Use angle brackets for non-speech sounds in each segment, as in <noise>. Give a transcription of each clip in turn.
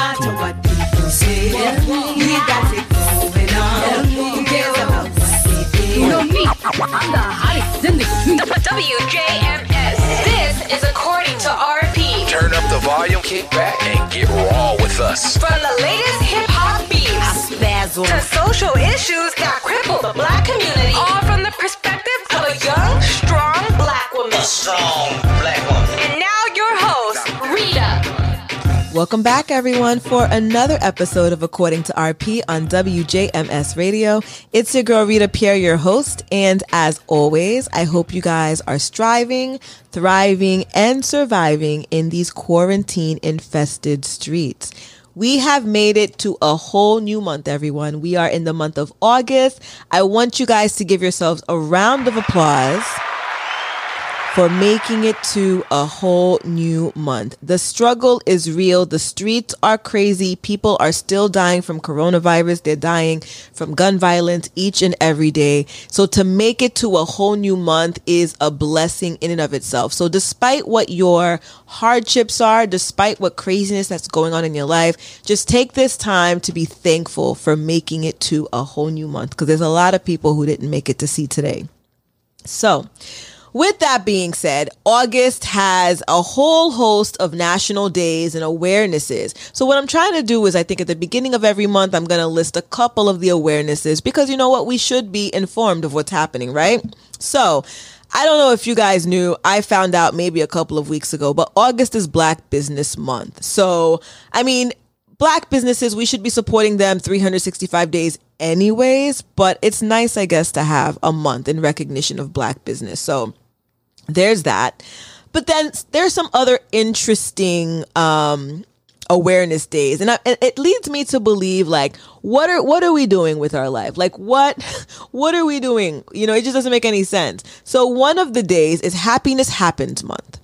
matter what people say. We got it going on. Who cares about what they think? You know me, I'm the hottest in the WJMS. This is according to RP. Turn up the volume, kick back, and get raw with us. From the latest hip hop beats to social issues that cripple the black community, all from the perspective of a young, strong black woman. strong Welcome back, everyone, for another episode of According to RP on WJMS Radio. It's your girl, Rita Pierre, your host. And as always, I hope you guys are striving, thriving, and surviving in these quarantine infested streets. We have made it to a whole new month, everyone. We are in the month of August. I want you guys to give yourselves a round of applause for making it to a whole new month. The struggle is real. The streets are crazy. People are still dying from coronavirus. They're dying from gun violence each and every day. So to make it to a whole new month is a blessing in and of itself. So despite what your hardships are, despite what craziness that's going on in your life, just take this time to be thankful for making it to a whole new month because there's a lot of people who didn't make it to see today. So, with that being said, August has a whole host of national days and awarenesses. So what I'm trying to do is I think at the beginning of every month, I'm going to list a couple of the awarenesses because you know what? We should be informed of what's happening, right? So I don't know if you guys knew, I found out maybe a couple of weeks ago, but August is Black Business Month. So, I mean, black businesses, we should be supporting them 365 days anyways, but it's nice, I guess, to have a month in recognition of black business. So there's that. But then there's some other interesting um awareness days. And, I, and it leads me to believe like what are what are we doing with our life? Like what <laughs> what are we doing? You know it just doesn't make any sense. So one of the days is happiness happens month.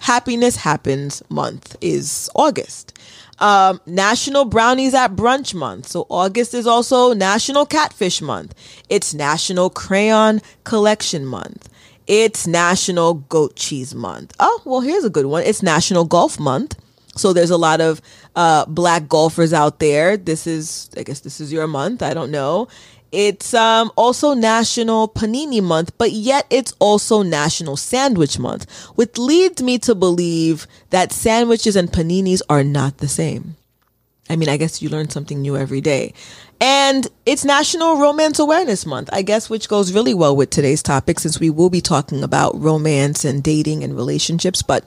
Happiness happens month is august. Um, national brownies at brunch month. So august is also national catfish month. It's national crayon collection month it's national goat cheese month oh well here's a good one it's national golf month so there's a lot of uh, black golfers out there. This is, I guess, this is your month. I don't know. It's um, also National Panini Month, but yet it's also National Sandwich Month, which leads me to believe that sandwiches and paninis are not the same. I mean, I guess you learn something new every day. And it's National Romance Awareness Month, I guess, which goes really well with today's topic since we will be talking about romance and dating and relationships. But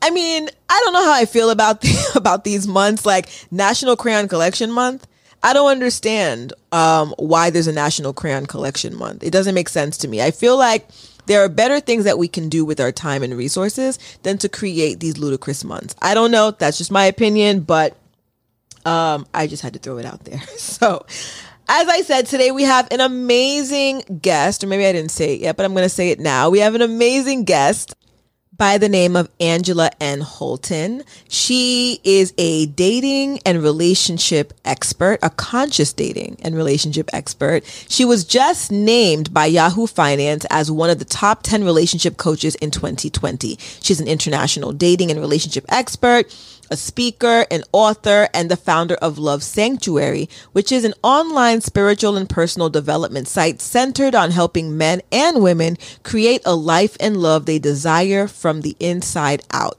I mean, I don't know how I feel about <laughs> the, about these months, like National Crayon Collection Month. I don't understand um, why there's a National Crayon Collection Month. It doesn't make sense to me. I feel like there are better things that we can do with our time and resources than to create these ludicrous months. I don't know. That's just my opinion, but um, I just had to throw it out there. <laughs> So, as I said, today we have an amazing guest, or maybe I didn't say it yet, but I'm going to say it now. We have an amazing guest by the name of Angela N. Holton. She is a dating and relationship expert, a conscious dating and relationship expert. She was just named by Yahoo Finance as one of the top 10 relationship coaches in 2020. She's an international dating and relationship expert a speaker, an author, and the founder of Love Sanctuary, which is an online spiritual and personal development site centered on helping men and women create a life and love they desire from the inside out.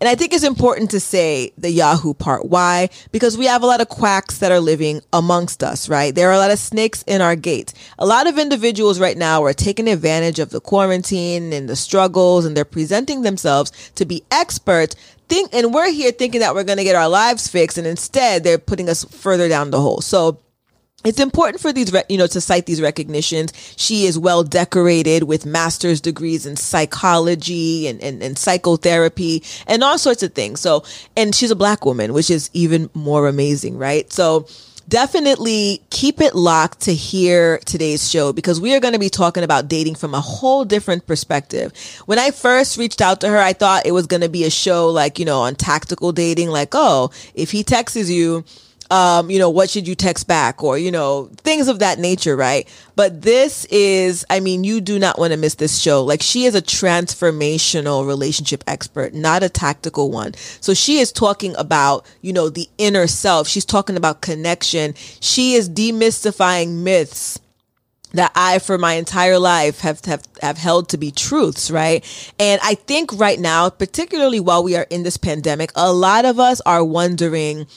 And I think it's important to say the Yahoo part. Why? Because we have a lot of quacks that are living amongst us, right? There are a lot of snakes in our gate. A lot of individuals right now are taking advantage of the quarantine and the struggles and they're presenting themselves to be experts think, and we're here thinking that we're going to get our lives fixed. And instead they're putting us further down the hole. So it's important for these, you know, to cite these recognitions. She is well decorated with master's degrees in psychology and, and, and psychotherapy and all sorts of things. So, and she's a black woman, which is even more amazing, right? So, definitely keep it locked to hear today's show because we are going to be talking about dating from a whole different perspective. When I first reached out to her, I thought it was going to be a show like, you know, on tactical dating, like, oh, if he texts you, um, you know, what should you text back or, you know, things of that nature, right? But this is, I mean, you do not want to miss this show. Like she is a transformational relationship expert, not a tactical one. So she is talking about, you know, the inner self. She's talking about connection. She is demystifying myths that I, for my entire life, have, have have held to be truths, right? And I think right now, particularly while we are in this pandemic, a lot of us are wondering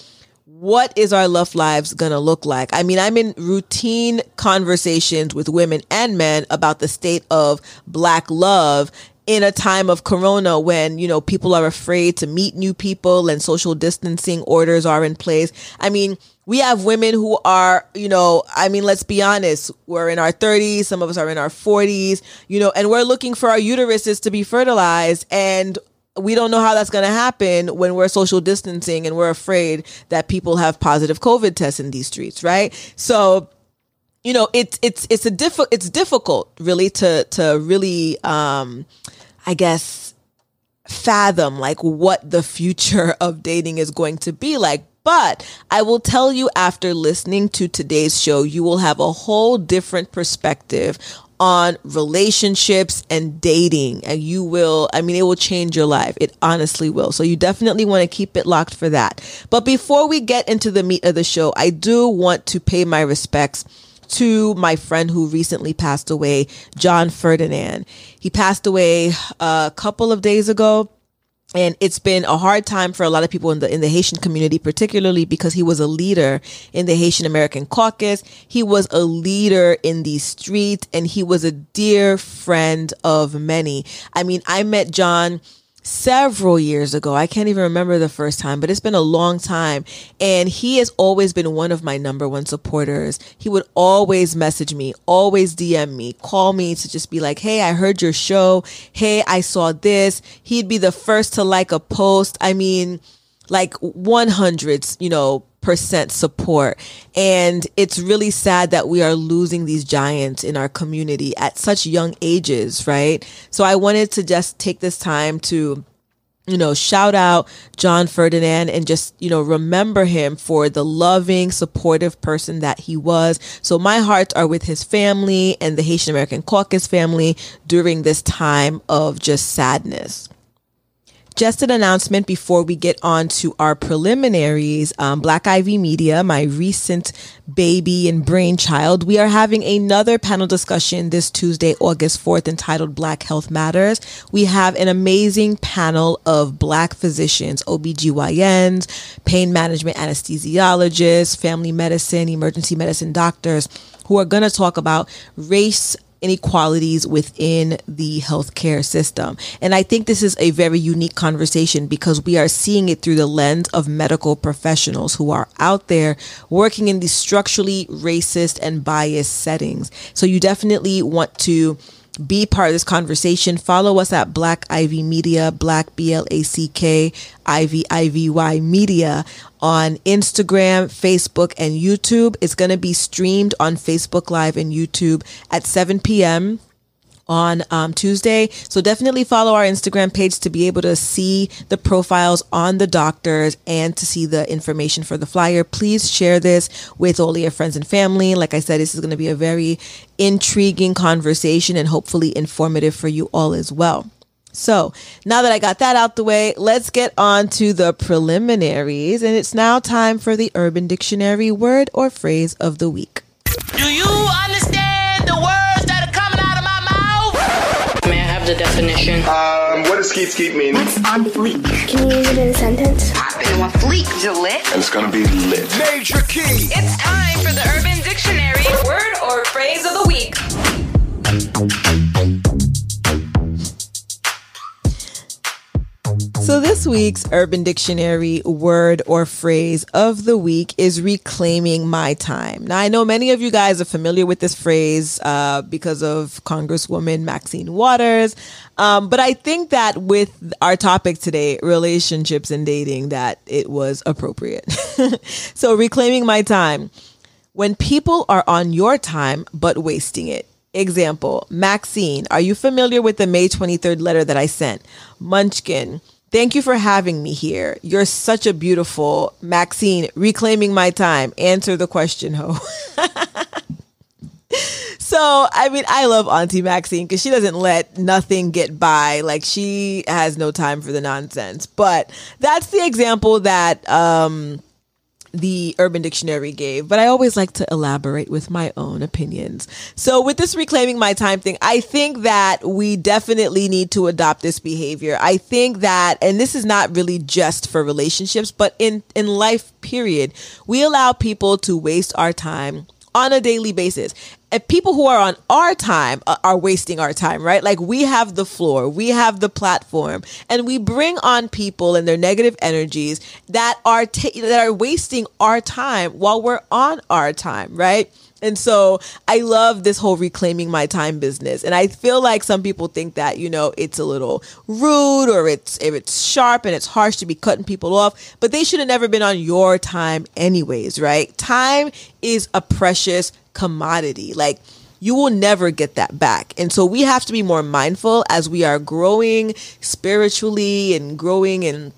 what is our love lives gonna look like? I mean, I'm in routine conversations with women and men about the state of black love in a time of corona when you know people are afraid to meet new people and social distancing orders are in place i mean we have women who are you know i mean let's be honest we're in our 30s some of us are in our 40s you know and we're looking for our uteruses to be fertilized and we don't know how that's going to happen when we're social distancing and we're afraid that people have positive covid tests in these streets right? So you know it's it's it's a diff- it's difficult really to to really um i guess fathom like what the future <laughs> of dating is going to be like. But I will tell you after listening to today's show, you will have a whole different perspective on relationships and dating. And you will, I mean, it will change your life. It honestly will. So you definitely want to keep it locked for that. But before we get into the meat of the show, I do want to pay my respects to my friend who recently passed away, John Ferdinand. He passed away uh, a couple of days ago and it's been a hard time for a lot of people in the in the Haitian community, particularly because he was a leader in the Haitian American Caucus. He was a leader in the streets, and he was a dear friend of many. I mean, I met John several years ago. I can't even remember the first time, but it's been a long time. And he has always been one of my number one supporters. He would always message me, always DM me, call me to just be like, Hey, I heard your show. Hey, I saw this. He'd be the first to like a post. I mean, like 100s, you know, percent support. And it's really sad that we are losing these giants in our community at such young ages, right? So I wanted to just take this time to you know, shout out John Ferdinand and just, you know, remember him for the loving, supportive person that he was. So my hearts are with his family and the Haitian American Caucus family during this time of just sadness. Just an announcement before we get on to our preliminaries. Um, Black Ivy Media, my recent baby and brainchild, we are having another panel discussion this Tuesday, August 4th, entitled Black Health Matters. We have an amazing panel of Black physicians, OBGYNs, pain management anesthesiologists, family medicine, emergency medicine doctors who are going to talk about race inequalities within the healthcare system. And I think this is a very unique conversation because we are seeing it through the lens of medical professionals who are out there working in these structurally racist and biased settings. So you definitely want to be part of this conversation. Follow us at Black Ivy Media, Black B L A C K I V I V Y Media on Instagram, Facebook, and YouTube. It's going to be streamed on Facebook Live and YouTube at 7 p.m on um, Tuesday. So definitely follow our Instagram page to be able to see the profiles on the doctors and to see the information for the flyer. Please share this with all your friends and family. Like I said, this is going to be a very intriguing conversation and hopefully informative for you all as well. So now that I got that out the way, let's get on to the preliminaries. And it's now time for the Urban Dictionary word or phrase of the week. Do you mouth? May I have the definition? Um, what does skeet skeet mean? What's on fleek? Can you use it in a sentence? Popping on fleek, Gillette. And it's gonna be lit. Major key. It's time for the Urban Dictionary word or phrase of the week. So this week's Urban Dictionary word or phrase of the week is reclaiming my time. Now I know many of you guys are familiar with this phrase uh, because of Congresswoman Maxine Waters, um, but I think that with our topic today, relationships and dating, that it was appropriate. <laughs> so reclaiming my time. When people are on your time but wasting it. Example, Maxine, are you familiar with the May 23rd letter that I sent? Munchkin, Thank you for having me here. You're such a beautiful Maxine, reclaiming my time. Answer the question, ho. <laughs> so, I mean, I love Auntie Maxine because she doesn't let nothing get by. Like, she has no time for the nonsense. But that's the example that um, the Urban Dictionary gave, but I always like to elaborate with my own opinions. So with this reclaiming my time thing, I think that we definitely need to adopt this behavior. I think that, and this is not really just for relationships, but in, in life period, we allow people to waste our time on a daily basis. And people who are on our time uh, are wasting our time, right? Like we have the floor, we have the platform, and we bring on people and their negative energies that are ta- that are wasting our time while we're on our time, right? And so I love this whole reclaiming my time business. And I feel like some people think that, you know, it's a little rude or it's if it's sharp and it's harsh to be cutting people off, but they should have never been on your time anyways, right? Time is a precious commodity. Like you will never get that back. And so we have to be more mindful as we are growing spiritually and growing in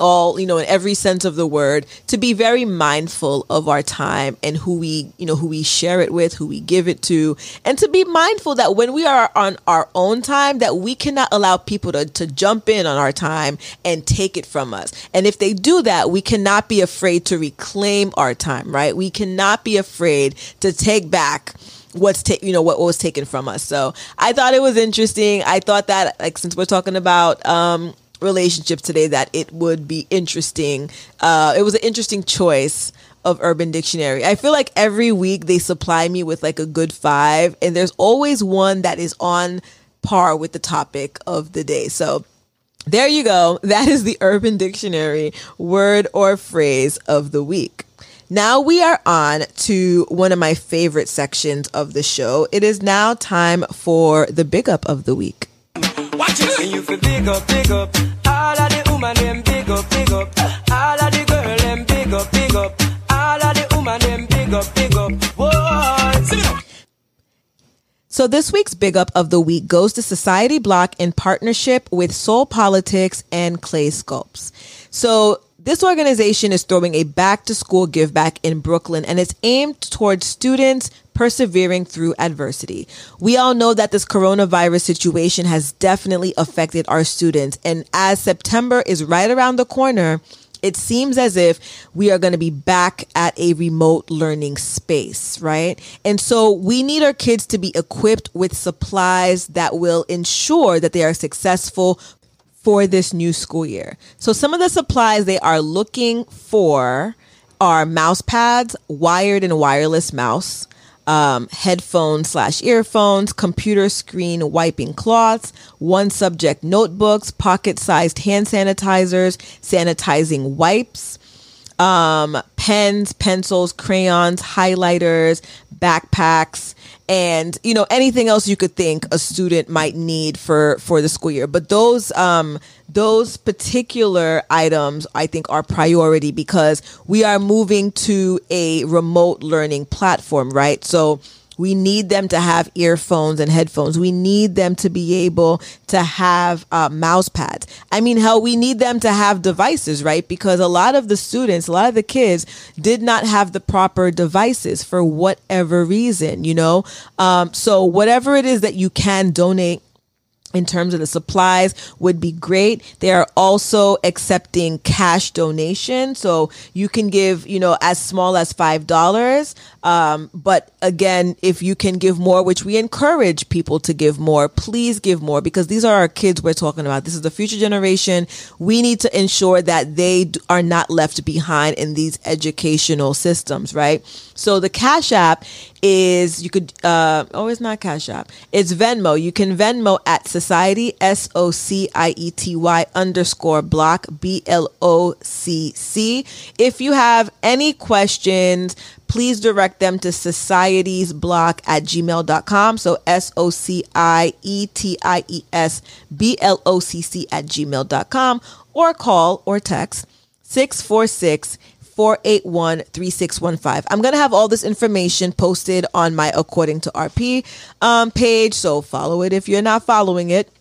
all you know in every sense of the word to be very mindful of our time and who we you know who we share it with who we give it to and to be mindful that when we are on our own time that we cannot allow people to, to jump in on our time and take it from us. And if they do that we cannot be afraid to reclaim our time right? We cannot be afraid to take back what's ta- you know what was taken from us. So i thought it was interesting. I thought that like since we're talking about um relationships today that it would be interesting. Uh, it was an interesting choice of Urban Dictionary. I feel like every week they supply me with like a good five, and there's always one that is on par with the topic of the day. So there you go. <laughs> That is the Urban Dictionary word or phrase of the week. Now we are on to one of my favorite sections of the show. It is now time for the big up of the week. Watch it. And you feel big up, big up. All of the woman them big up, big up. All of the girl them big up, big up. All of the woman them big up, big up. Whoa, sing it up. So this week's big up of the week goes to Society Block in partnership with Soul Politics and Clay Sculpts. So this organization is throwing a back to school give back in Brooklyn and it's aimed towards students persevering through adversity. We all know that this coronavirus situation has definitely affected our students. And as September is right around the corner, it seems as if we are going to be back at a remote learning space, right? And so we need our kids to be equipped with supplies that will ensure that they are successful for this new school year. So some of the supplies they are looking for are mouse pads, wired and wireless mouse, um, headphones slash earphones, computer screen wiping cloths, one subject notebooks, pocket sized hand sanitizers, sanitizing wipes, um, pens, pencils, crayons, highlighters, backpacks, and you know anything else you could think a student might need for for the school year. But those um, those particular items I think are priority because we are moving to a remote learning platform, right? So we need them to have earphones and headphones. We need them to be able to have uh, mouse pads. I mean, hell, we need them to have devices, right? Because a lot of the students, a lot of the kids did not have the proper devices for whatever reason, you know? Um, so, whatever it is that you can donate in terms of the supplies would be great. They are also accepting cash donation. So you can give, you know, as small as $5. Um, but again, if you can give more, which we encourage people to give more, please give more because these are our kids we're talking about. This is the future generation. We need to ensure that they are not left behind in these educational systems, right? So the Cash App is you could uh oh it's not Cash App. It's Venmo. You can Venmo at Society S O C I E T Y underscore block B L O C C. If you have any questions, please direct them to societiesblock at gmail.com. So S O C I E T I E S B L O C C at gmail.com or call or text 646 481 3615. I'm going to have all this information posted on my According to RP um, page, so follow it if you're not following it.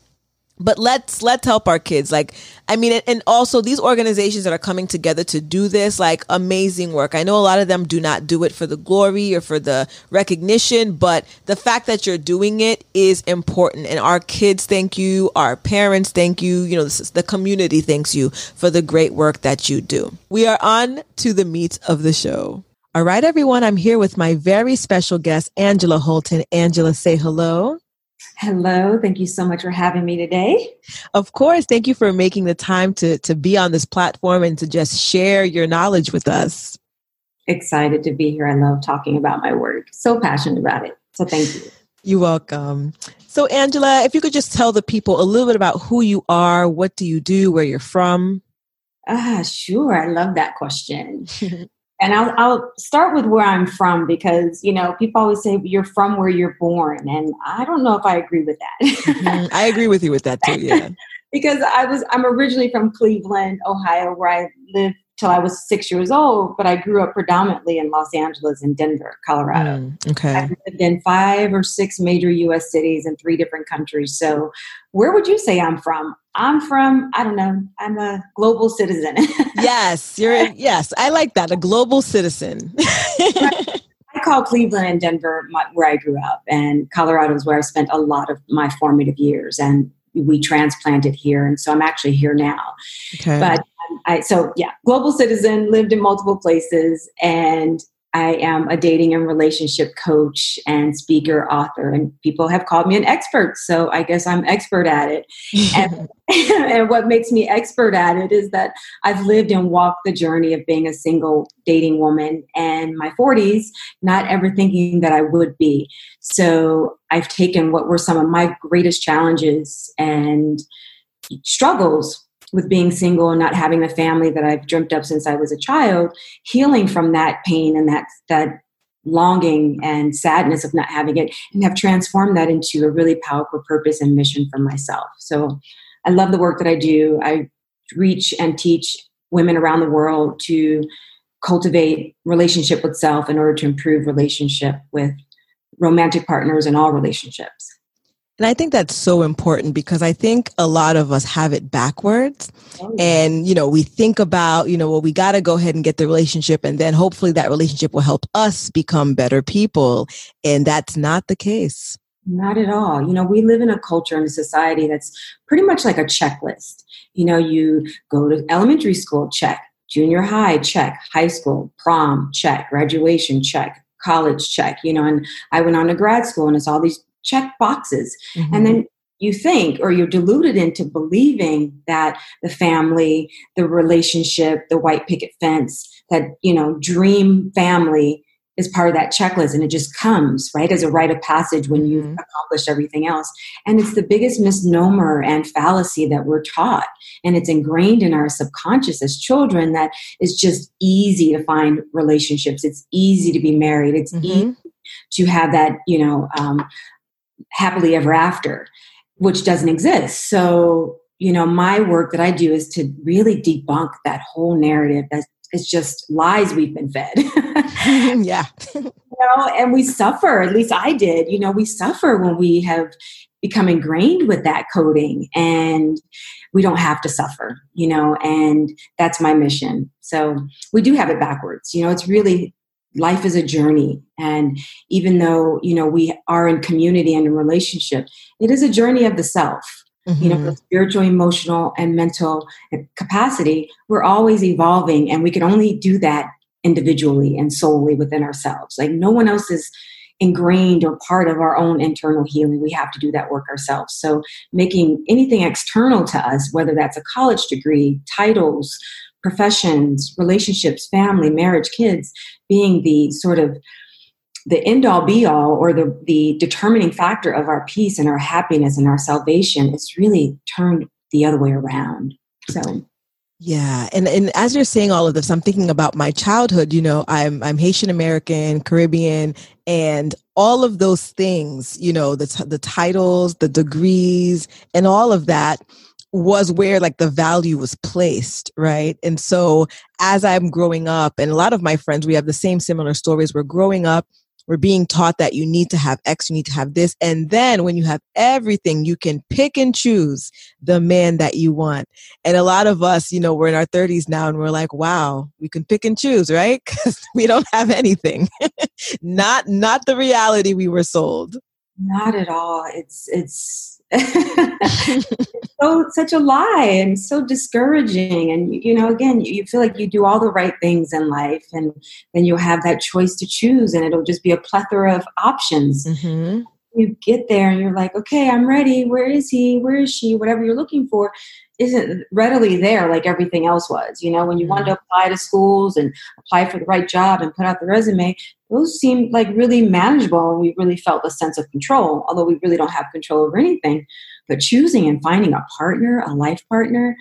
But let's let's help our kids. Like i mean and also these organizations that are coming together to do this like amazing work. I know a lot of them do not do it for the glory or for the recognition but the fact that you're doing it is important. And our kids thank you our parents thank you you know the community thanks you for the great work that you do. We are on to the meat of the show. All right everyone i'm here with my very special guest angela holton. Angela say hello Hello. Thank you so much for having me today. Of course. Thank you for making the time to, to be on this platform and to just share your knowledge with us. Excited to be here. I love talking about my work. So passionate about it. So thank you. You're welcome. So, Angela, if you could just tell the people a little bit about who you are, what do you do, where you're from? Ah, sure. I love that question. <laughs> and I'll, I'll start with where I'm from because you know people always say you're from where you're born, and I don't know if I agree with that. mm-hmm. I agree with you with that too. Yeah, <laughs> because I was I'm originally from Cleveland, Ohio, where I lived till I was six years old, but I grew up predominantly in Los Angeles and Denver, Colorado. Mm, okay. I've lived in five or six major US cities in three different countries. So where would you say I'm from? I'm from, I don't know, I'm a global citizen. <laughs> yes, you're a, yes, I like that, a global citizen. I call Cleveland and Denver my, where I grew up, and Colorado is where I spent a lot of my formative years. And we transplanted here, and so I'm actually here now. Okay. But I, so yeah, global citizen, lived in multiple places, and I am a dating and relationship coach and speaker, author, and people have called me an expert. So I guess I'm expert at it. <laughs> and, <laughs> and, what makes me expert at it is that I've lived and walked the journey of being a single dating woman in my 40s, not ever thinking that I would be. So I've taken what were some of my greatest challenges and struggles with being single and not having the family that I've dreamt up since I was a child, healing from that pain and that that longing and sadness of not having it, and have transformed that into a really powerful purpose and mission for myself. So I love the work that I do. I reach and teach women around the world to cultivate relationship with self in order to improve relationship with romantic partners and all relationships. And I think that's so important because I think a lot of us have it backwards. Oh, and, you know, we think about, you know, well, we got to go ahead and get the relationship and then hopefully that relationship will help us become better people. And that's not the case. Not at all. You know, we live in a culture and a society that's pretty much like a checklist. You know, you go to elementary school, check. Junior high, check. High school, prom, check. Graduation, check. College, check. You know, and I went on to grad school and it's all these check boxes. Mm-hmm. And then you think or you're deluded into believing that the family, the relationship, the white picket fence, that, you know, dream family is part of that checklist and it just comes right as a rite of passage when you've mm-hmm. accomplished everything else and it's the biggest misnomer and fallacy that we're taught and it's ingrained in our subconscious as children that it's just easy to find relationships it's easy to be married it's mm-hmm. easy to have that you know um, happily ever after, which doesn't exist. So, you know, my work that I do is to really debunk that whole narrative that is just lies we've been fed. <laughs> yeah. <laughs> you know, and we suffer, at least I did, you know, we suffer when we have become ingrained with that coding and we don't have to suffer, you know, and that's my mission. So we do have it backwards. You know, it's really life is a journey and even though you know we are in community and in relationship it is a journey of the self mm-hmm. you know mm-hmm. spiritual emotional and mental capacity we're always evolving and we can only do that individually and solely within ourselves like no one else is ingrained or part of our own internal healing we have to do that work ourselves so making anything external to us whether that's a college degree titles professions, relationships, family, marriage, kids being the sort of the end all be all or the, the determining factor of our peace and our happiness and our salvation, it's really turned the other way around. So yeah, and and as you're saying all of this, I'm thinking about my childhood. You know, I'm I'm Haitian American, Caribbean, and all of those things. You know, the t- the titles, the degrees, and all of that was where like the value was placed, right? And so as I'm growing up, and a lot of my friends, we have the same similar stories. We're growing up, we're being taught that you need to have X, you need to have this. And then when you have everything, you can pick and choose the man that you want. And a lot of us, you know, we're in our 30s now and we're like, wow, we can pick and choose, right? <laughs> Because we don't have anything. <laughs> not not the reality we were sold. Not at all. It's it's <laughs> so such a lie and so discouraging. And you know again you feel like you do all the right things in life and then you'll have that choice to choose and it'll just be a plethora of options. Mm-hmm. you get there and you're like okay i'm ready. Where is he? Where is she? Whatever you're looking for isn't readily there like everything else was. You know, when you wanted to mm-hmm. apply to schools and apply for the right job and put out the resume, those seemed like really manageable and we really felt a sense of control, although we really don't have control over anything. But choosing and finding a partner, a life partner,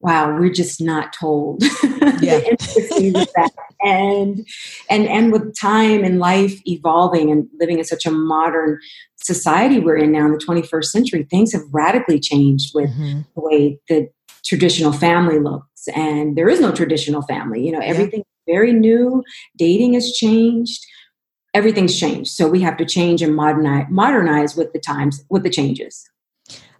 wow, we're just not told. <laughs> Yeah. and and and with time and life evolving and living in such a modern society we're in now in the 21st century, things have radically changed with mm-hmm. the way the traditional family looks. And there is no traditional family. You know, everything yeah. very new. Dating has changed. Everything's changed. So we have to change and modernize, modernize with the times, with the changes.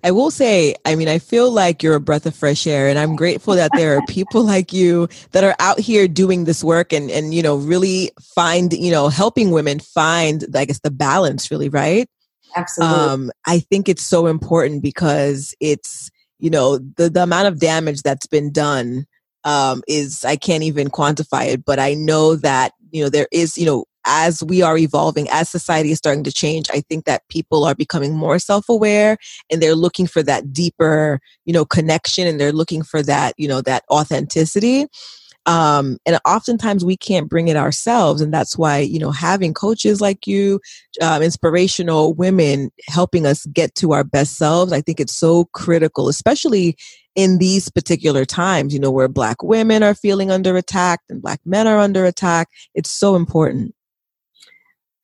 I will say, I mean, I feel like you're a breath of fresh air, and I'm grateful that there are people <laughs> like you that are out here doing this work and, and you know, really find, you know, helping women find, I guess, the balance, really, right? Absolutely. Um, I think it's so important because it's, you know, the, the amount of damage that's been done um, is, I can't even quantify it, but I know that, you know, there is, you know, as we are evolving, as society is starting to change, I think that people are becoming more self-aware and they're looking for that deeper, you know, connection and they're looking for that, you know, that authenticity. Um, and oftentimes we can't bring it ourselves. And that's why, you know, having coaches like you, um, inspirational women helping us get to our best selves, I think it's so critical, especially in these particular times, you know, where Black women are feeling under attack and Black men are under attack. It's so important.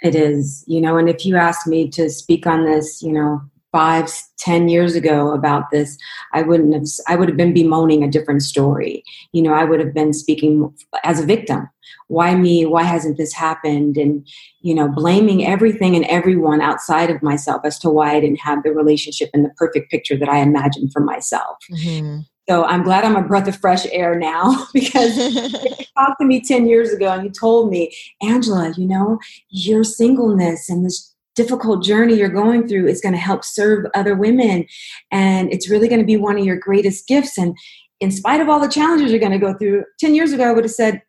It is, you know, and if you asked me to speak on this, you know, five, ten years ago about this, I wouldn't have, I would have been bemoaning a different story. You know, I would have been speaking as a victim. Why me? Why hasn't this happened? And, you know, blaming everything and everyone outside of myself as to why I didn't have the relationship and the perfect picture that I imagined for myself. Mm-hmm. So I'm glad I'm a breath of fresh air now <laughs> because if <laughs> you talked to me 10 years ago and you told me, Angela, you know, your singleness and this difficult journey you're going through is going to help serve other women and it's really going to be one of your greatest gifts. And in spite of all the challenges you're going to go through, 10 years ago, I would have said,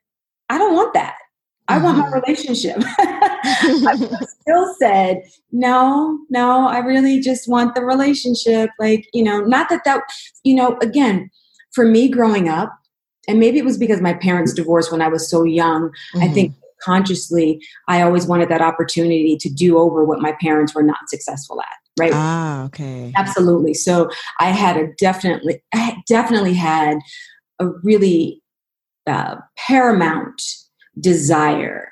I don't want that. I want my mm-hmm. relationship. <laughs> <laughs> I still said, no, no, I really just want the relationship. Like, you know, not that that, you know, again, for me growing up, and maybe it was because my parents divorced when I was so young, mm-hmm. I think consciously I always wanted that opportunity to do over what my parents were not successful at. Right. Ah, okay. Absolutely. So I had a definitely, I definitely had a really uh, paramount desire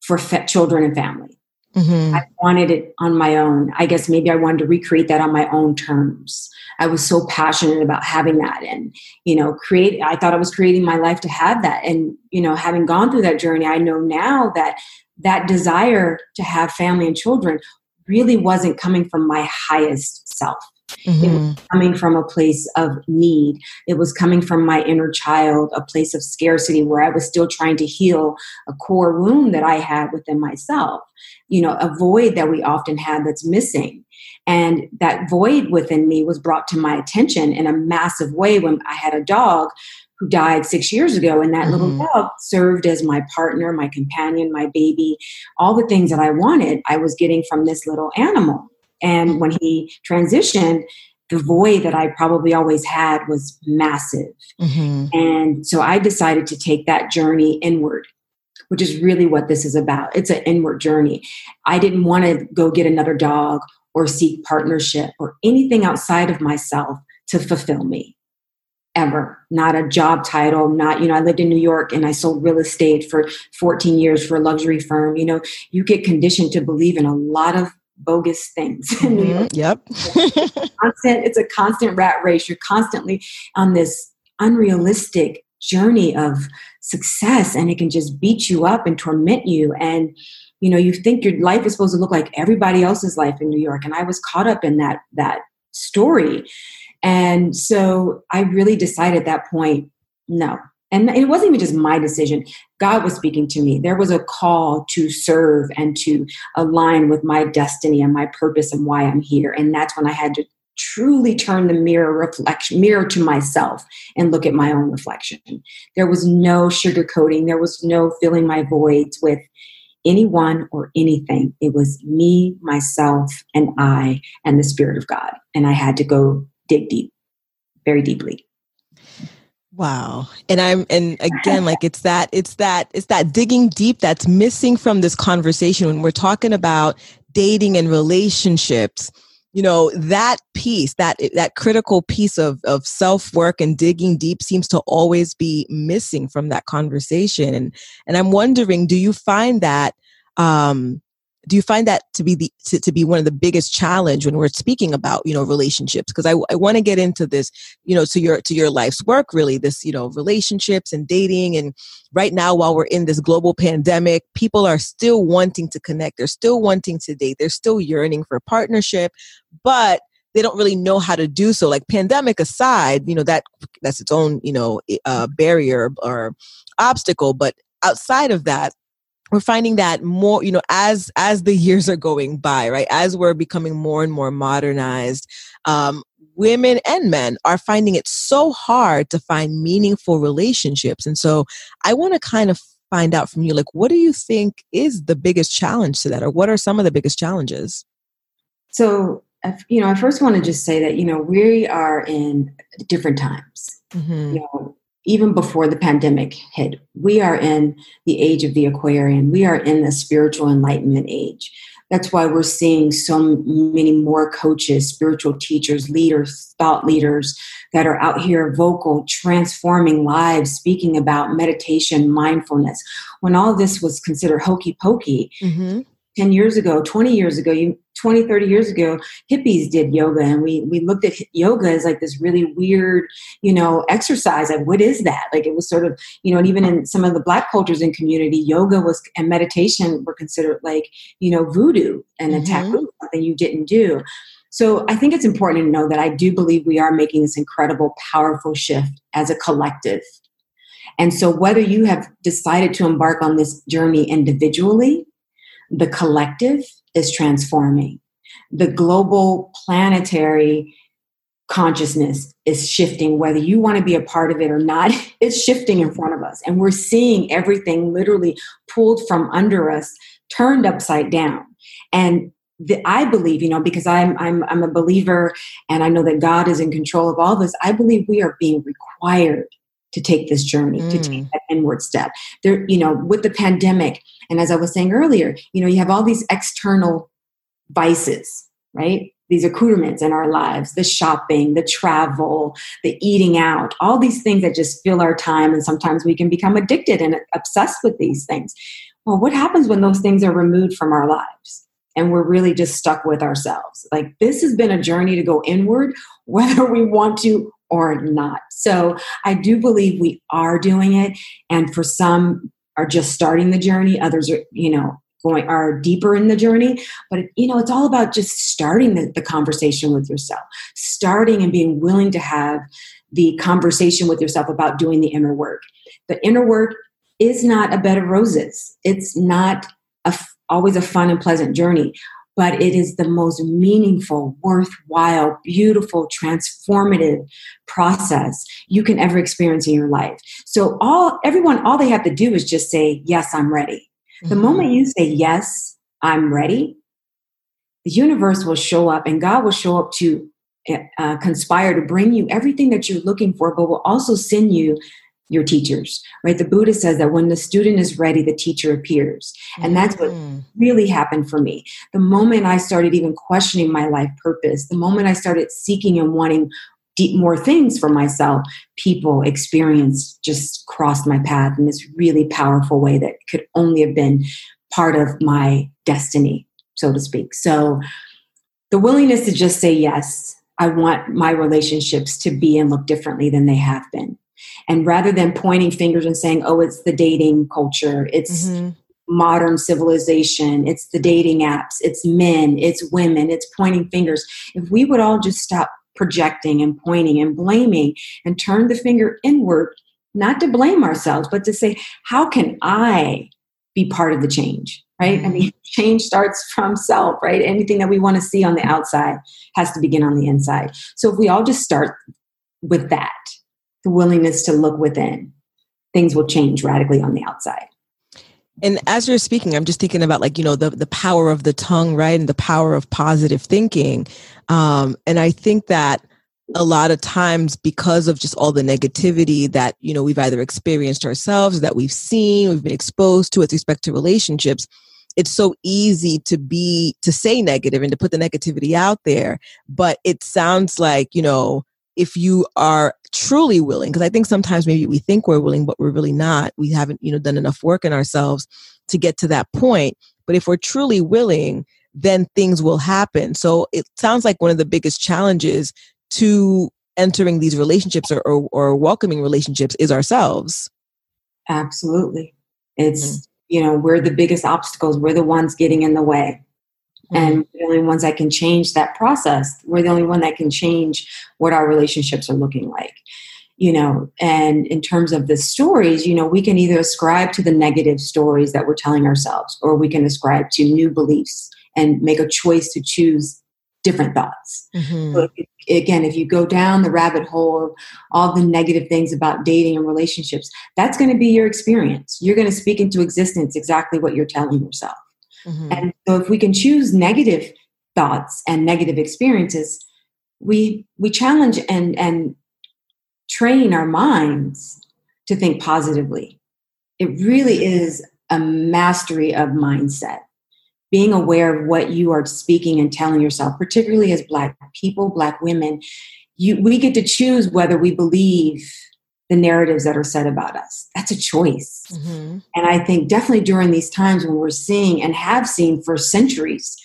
for children and family. Mm-hmm. I wanted it on my own. I guess maybe I wanted to recreate that on my own terms. I was so passionate about having that and, you know, create, I thought I was creating my life to have that. And, you know, having gone through that journey, I know now that that desire to have family and children really wasn't coming from my highest self. Mm-hmm. It was mm-hmm. coming from a place of need. It was coming from my inner child, a place of scarcity where I was still trying to heal a core wound that I had within myself. You know, a void that we often have that's missing. And that void within me was brought to my attention in a massive way when I had a dog who died six years ago. And that mm-hmm. little dog served as my partner, my companion, my baby. All the things that I wanted, I was getting from this little animal. And when he transitioned, the void that I probably always had was massive. Mm-hmm. And so I decided to take that journey inward, which is really what this is about. It's an inward journey. I didn't want to go get another dog or seek partnership or anything outside of myself to fulfill me ever not a job title not you know i lived in new york and i sold real estate for 14 years for a luxury firm you know you get conditioned to believe in a lot of bogus things. Mm-hmm. Yep. constant, it's a constant rat race. You're constantly on this unrealistic journey of success and it can just beat you up and torment you. And you know you think your life is supposed to look like everybody else's life in new york and i was caught up in that that story and so i really decided at that point no and it wasn't even just my decision. God was speaking to me. There was a call to serve and to align with my destiny and my purpose and why i'm here. And that's when i had to truly turn the mirror reflection mirror to myself and look at my own reflection. There was no sugarcoating. There was no filling my voids with anyone or anything. It was me myself and i and the spirit of god. And i had to go dig deep very deeply Wow. And I'm and again like it's that it's that it's that digging deep that's missing from this conversation when we're talking about dating and relationships. You know, that piece, that that critical piece of of self-work and digging deep seems to always be missing from that conversation. And and I'm wondering, do you find that um do you find that to be the to, to be one of the biggest challenge when we're speaking about you know relationships? Because i, I want to get into this you know to your to your life's work really this you know relationships and dating and right now while we're in this global pandemic people are still wanting to connect they're still wanting to date they're still yearning for partnership but they don't really know how to do so. Like pandemic aside you know that that's its own you know uh, barrier or obstacle but outside of that we're finding that more you know as as the years are going by right as we're becoming more and more modernized um, women and men are finding it so hard to find meaningful relationships. And so i want to kind of find out from you like what do you think is the biggest challenge to that or what are some of the biggest challenges? So you know i first want to just say that you know we are in different times. Mm-hmm. you know even before the pandemic hit, we are in the age of the Aquarian. We are in the spiritual enlightenment age. That's why we're seeing so many more coaches, spiritual teachers, leaders, thought leaders that are out here vocal, transforming lives, speaking about meditation, mindfulness. When all this was considered hokey pokey, mm-hmm. 10 years ago, 20 years ago, you, 20, 30 years ago, hippies did yoga and we, we looked at yoga as like this really weird, you know, exercise. Like, what is that? Like it was sort of, you know, and even in some of the black cultures and community, yoga was and meditation were considered like, you know, voodoo and mm-hmm. a taboo, something you didn't do. So I think it's important to know that I do believe we are making this incredible, powerful shift as a collective. And so whether you have decided to embark on this journey individually the collective is transforming. The global planetary consciousness is shifting, whether you want to be a part of it or not, <laughs> it's shifting in front of us. And we're seeing everything literally pulled from under us, turned upside down. And the, I believe, you know, because I'm, I'm, I'm a believer and I know that God is in control of all this, I believe we are being required to take this journey, mm. to take mm. that inward step. There, you know, with the pandemic, and as I was saying earlier, you know, you have all these external vices, right? These accoutrements in our lives, the shopping, the travel, the eating out, all these things that just fill our time. And sometimes we can become addicted and obsessed with these things. Well, what happens when those things are removed from our lives? and we're really just stuck with ourselves. Like this has been a journey to go inward, <laughs> whether we want to or not. So I do believe we are doing it. And for some are just starting the journey, others are, you know, going are deeper in the journey. But you know, it's all about just starting the, the conversation with yourself, starting and being willing to have the conversation with yourself about doing the inner work. The inner work is not a bed of roses. It's not always a fun and pleasant journey but it is the most meaningful, worthwhile, beautiful, transformative process you can ever experience in your life. So all everyone all they have to do is just say, "Yes, I'm ready." Mm-hmm. The moment you say, "Yes, I'm ready," the universe will show up and God will show up to uh, conspire to bring you everything that you're looking for, but will also send you your teachers, right? The Buddha says that when the student is ready, the teacher appears. And that's what mm. really happened for me. The moment I started even questioning my life purpose, the moment I started seeking and wanting deep more things for myself, people, experience just crossed my path in this really powerful way that could only have been part of my destiny, so to speak. So the willingness to just say yes, I want my relationships to be and look differently than they have been and rather than pointing fingers and saying, oh, it's the dating culture, it's mm-hmm. modern civilization, it's the dating apps, it's men, it's women, it's pointing fingers. If we would all just stop projecting and pointing and blaming and turn the finger inward, not to blame ourselves, but to say, how can I be part of the change? Right? I mean, <laughs> change starts from self, right? Anything that we want to see on the outside has to begin on the inside. So if we all just start with that, the willingness to look within, things will change radically on the outside. And as you're speaking, I'm just thinking about like, you know, the, the power of the tongue, right? And the power of positive thinking. Um, and I think that a lot of times because of just all the negativity that, you know, we've either experienced ourselves, that we've seen, we've been exposed to with respect to relationships, it's so easy to be, to say negative and to put the negativity out there. But it sounds like, you know, if you are truly willing because i think sometimes maybe we think we're willing but we're really not. We haven't you know done enough work in ourselves to get to that point. But if we're truly willing then things will happen. So it sounds like one of the biggest challenges to entering these relationships or, or, or welcoming relationships is ourselves. Absolutely. It's mm-hmm. you know we're the biggest obstacles. We're the ones getting in the way and the only ones that can change that process. We're the only one that can change what our relationships are looking like you know? And in terms of the stories you know we can either ascribe to the negative stories that we're telling ourselves or we can ascribe to new beliefs and make a choice to choose different thoughts. Mm-hmm. so if, again if you go down the rabbit hole of all the negative things about dating and relationships that's going to be your experience. You're going to speak into existence exactly what you're telling yourself Mm-hmm. And so if we can choose negative thoughts and negative experiences, we we challenge and and train our minds to think positively. It really is a mastery of mindset. Being aware of what you are speaking and telling yourself, particularly as black people, black women, you we get to choose whether we believe the narratives that are said about us. That's a choice. Mm-hmm. And I think definitely during these times when we're seeing and have seen for centuries,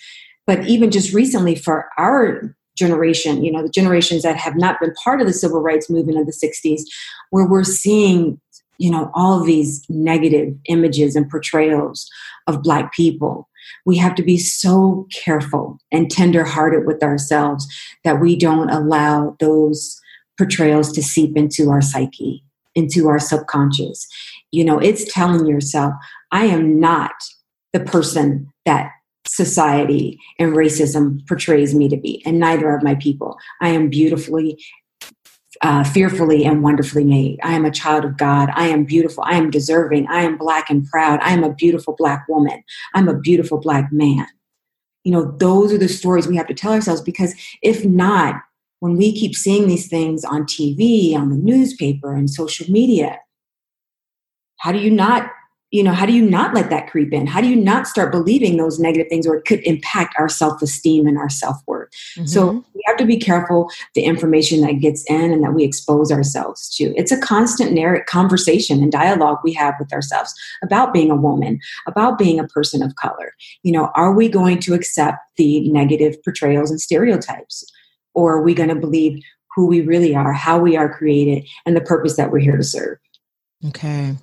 but even just recently for our generation, you know, the generations that have not been part of the civil rights movement of the 60s, where we're seeing, you know, all these negative images and portrayals of Black people. We have to be so careful and tenderhearted with ourselves that we don't allow those portrayals to seep into our psyche, into our subconscious. You know, it's telling yourself, I am not the person that society and racism portrays me to be, and neither are my people. I am beautifully, uh, fearfully, and wonderfully made. I am a child of God. I am beautiful. I am deserving. I am black and proud. I am a beautiful black woman. I'm a beautiful black man. You know, those are the stories we have to tell ourselves because if not, when we keep seeing these things on TV, on the newspaper, and social media, how do you not, you know, how do you not let that creep in? How do you not start believing those negative things or it could impact our self esteem and our self worth? Mm-hmm. So we have to be careful the information that gets in and that we expose ourselves to. It's a constant narrative conversation and dialogue we have with ourselves about being a woman, about being a person of color. You know, are we going to accept the negative portrayals and stereotypes? Or are we going to believe who we really are, how we are created, and the purpose that we're here to serve? Okay.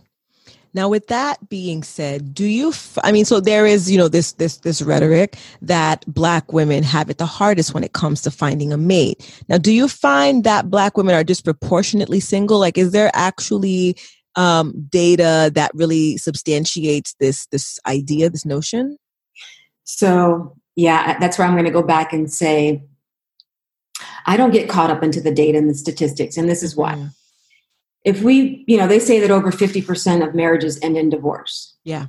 Now, with that being said, do you? F- I mean, so there is, you know, this this this rhetoric that Black women have it the hardest when it comes to finding a mate. Now, do you find that Black women are disproportionately single? Like, is there actually um, data that really substantiates this this idea, this notion? So, yeah, that's where I'm going to go back and say I don't get caught up into the data and the statistics, and this is why. Mm. If we, you know, they say that over 50% of marriages end in divorce. Yeah.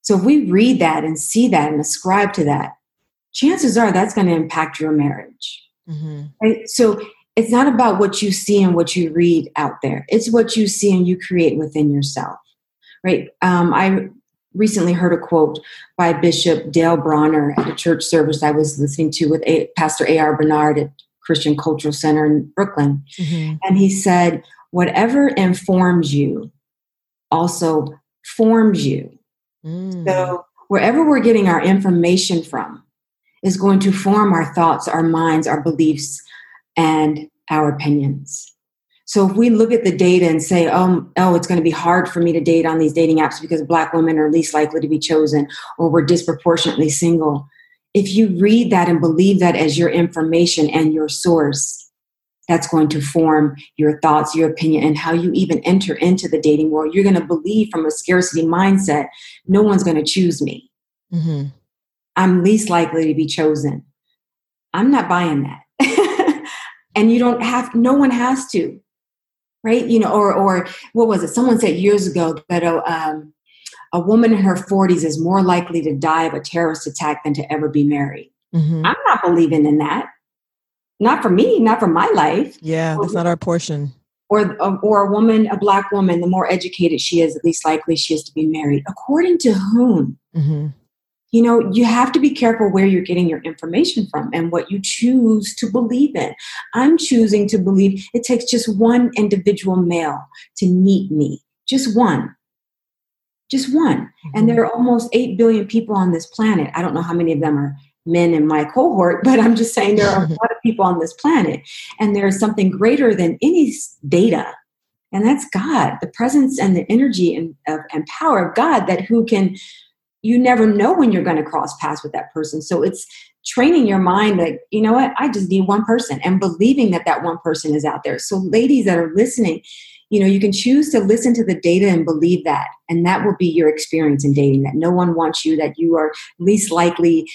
So if we read that and see that and ascribe to that, chances are that's going to impact your marriage. Mm-hmm. Right? So it's not about what you see and what you read out there. It's what you see and you create within yourself. Right? Um, I recently heard a quote by Bishop Dale Bronner at a church service I was listening to with a, Pastor A.R. Bernard at Christian Cultural Center in Brooklyn. Mm-hmm. And he said, whatever informs you also forms you. Mm. So wherever we're getting our information from is going to form our thoughts, our minds, our beliefs, and our opinions. So if we look at the data and say, oh, oh, it's going to be hard for me to date on these dating apps because black women are least likely to be chosen or we're disproportionately single. If you read that and believe that as your information and your source, that's going to form your thoughts, your opinion, and how you even enter into the dating world. You're going to believe from a scarcity mindset, no one's going to choose me. Mm-hmm. I'm least likely to be chosen. I'm not buying that. <laughs> and you don't have, no one has to, right? You know, or, or what was it? Someone said years ago that a, um, a woman in her 40s is more likely to die of a terrorist attack than to ever be married. Mm-hmm. I'm not believing in that not for me, not for my life. Yeah, that's not our portion. Or, or a woman, a black woman, the more educated she is, the least likely she is to be married. According to whom? Mm-hmm. You know, you have to be careful where you're getting your information from and what you choose to believe in. I'm choosing to believe it takes just one individual male to meet me, just one. Just one. Mm-hmm. And there are almost 8 billion people on this planet. I don't know how many of them are men in my cohort, but I'm just saying there are a <laughs> lot of people on this planet, and there's something greater than any data, and that's God, the presence and the energy and, of, and power of God that who can. You never know when you're going to cross paths with that person. So it's training your mind that, you know what, I just need one person and believing that that one person is out there. So, ladies that are listening, you know you can choose to listen to the data and believe that and that will be your experience in dating that no one wants you that you are least likely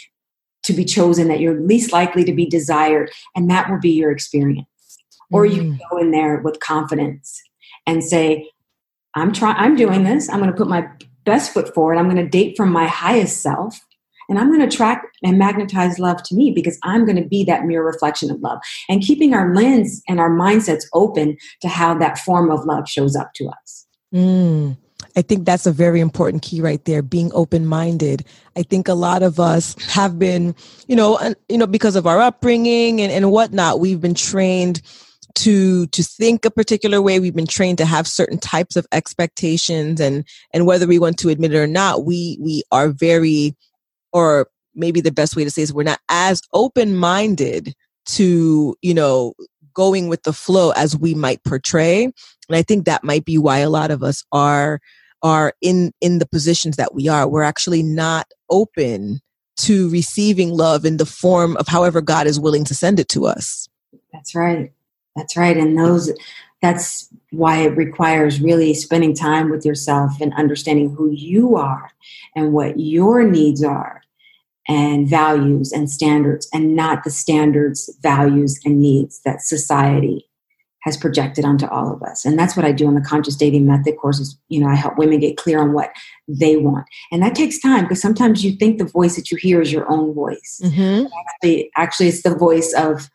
to be chosen, that you're least likely to be desired, and that will be your experience. Mm-hmm. Or you mm. go in there with confidence and say, I'm trying I'm doing this. I'm going to put my best foot forward. I'm going to date from my highest self. And I'm going to attract and magnetize love to me because I'm going to be that mirror reflection of love. And keeping our lens and our mindsets open to how that form of love shows up to us. Mm. I think that's a very important key right there, being open minded. I think a lot of us have been, you know, you know, because of our upbringing and, and whatnot, we've been trained to to think a particular way we've been trained to have certain types of expectations and and whether we want to admit it or not we we are very or maybe the best way to say is we're not as open minded to you know going with the flow as we might portray. And i think that might be why a lot of us are are in in the positions that we are. We're actually not open to receiving love in the form of however god is willing to send it to us. That's right. That's right. And those that's why it requires really spending time with yourself and understanding who you are and what your needs are and values and standards and not the standards values and needs that society has projected onto all of us. And that's what I do in the conscious dating method courses. You know, I help women get clear on what they want. And that takes time because sometimes you think the voice that you hear is your own voice. Mm-hmm. Actually, actually, it's the voice of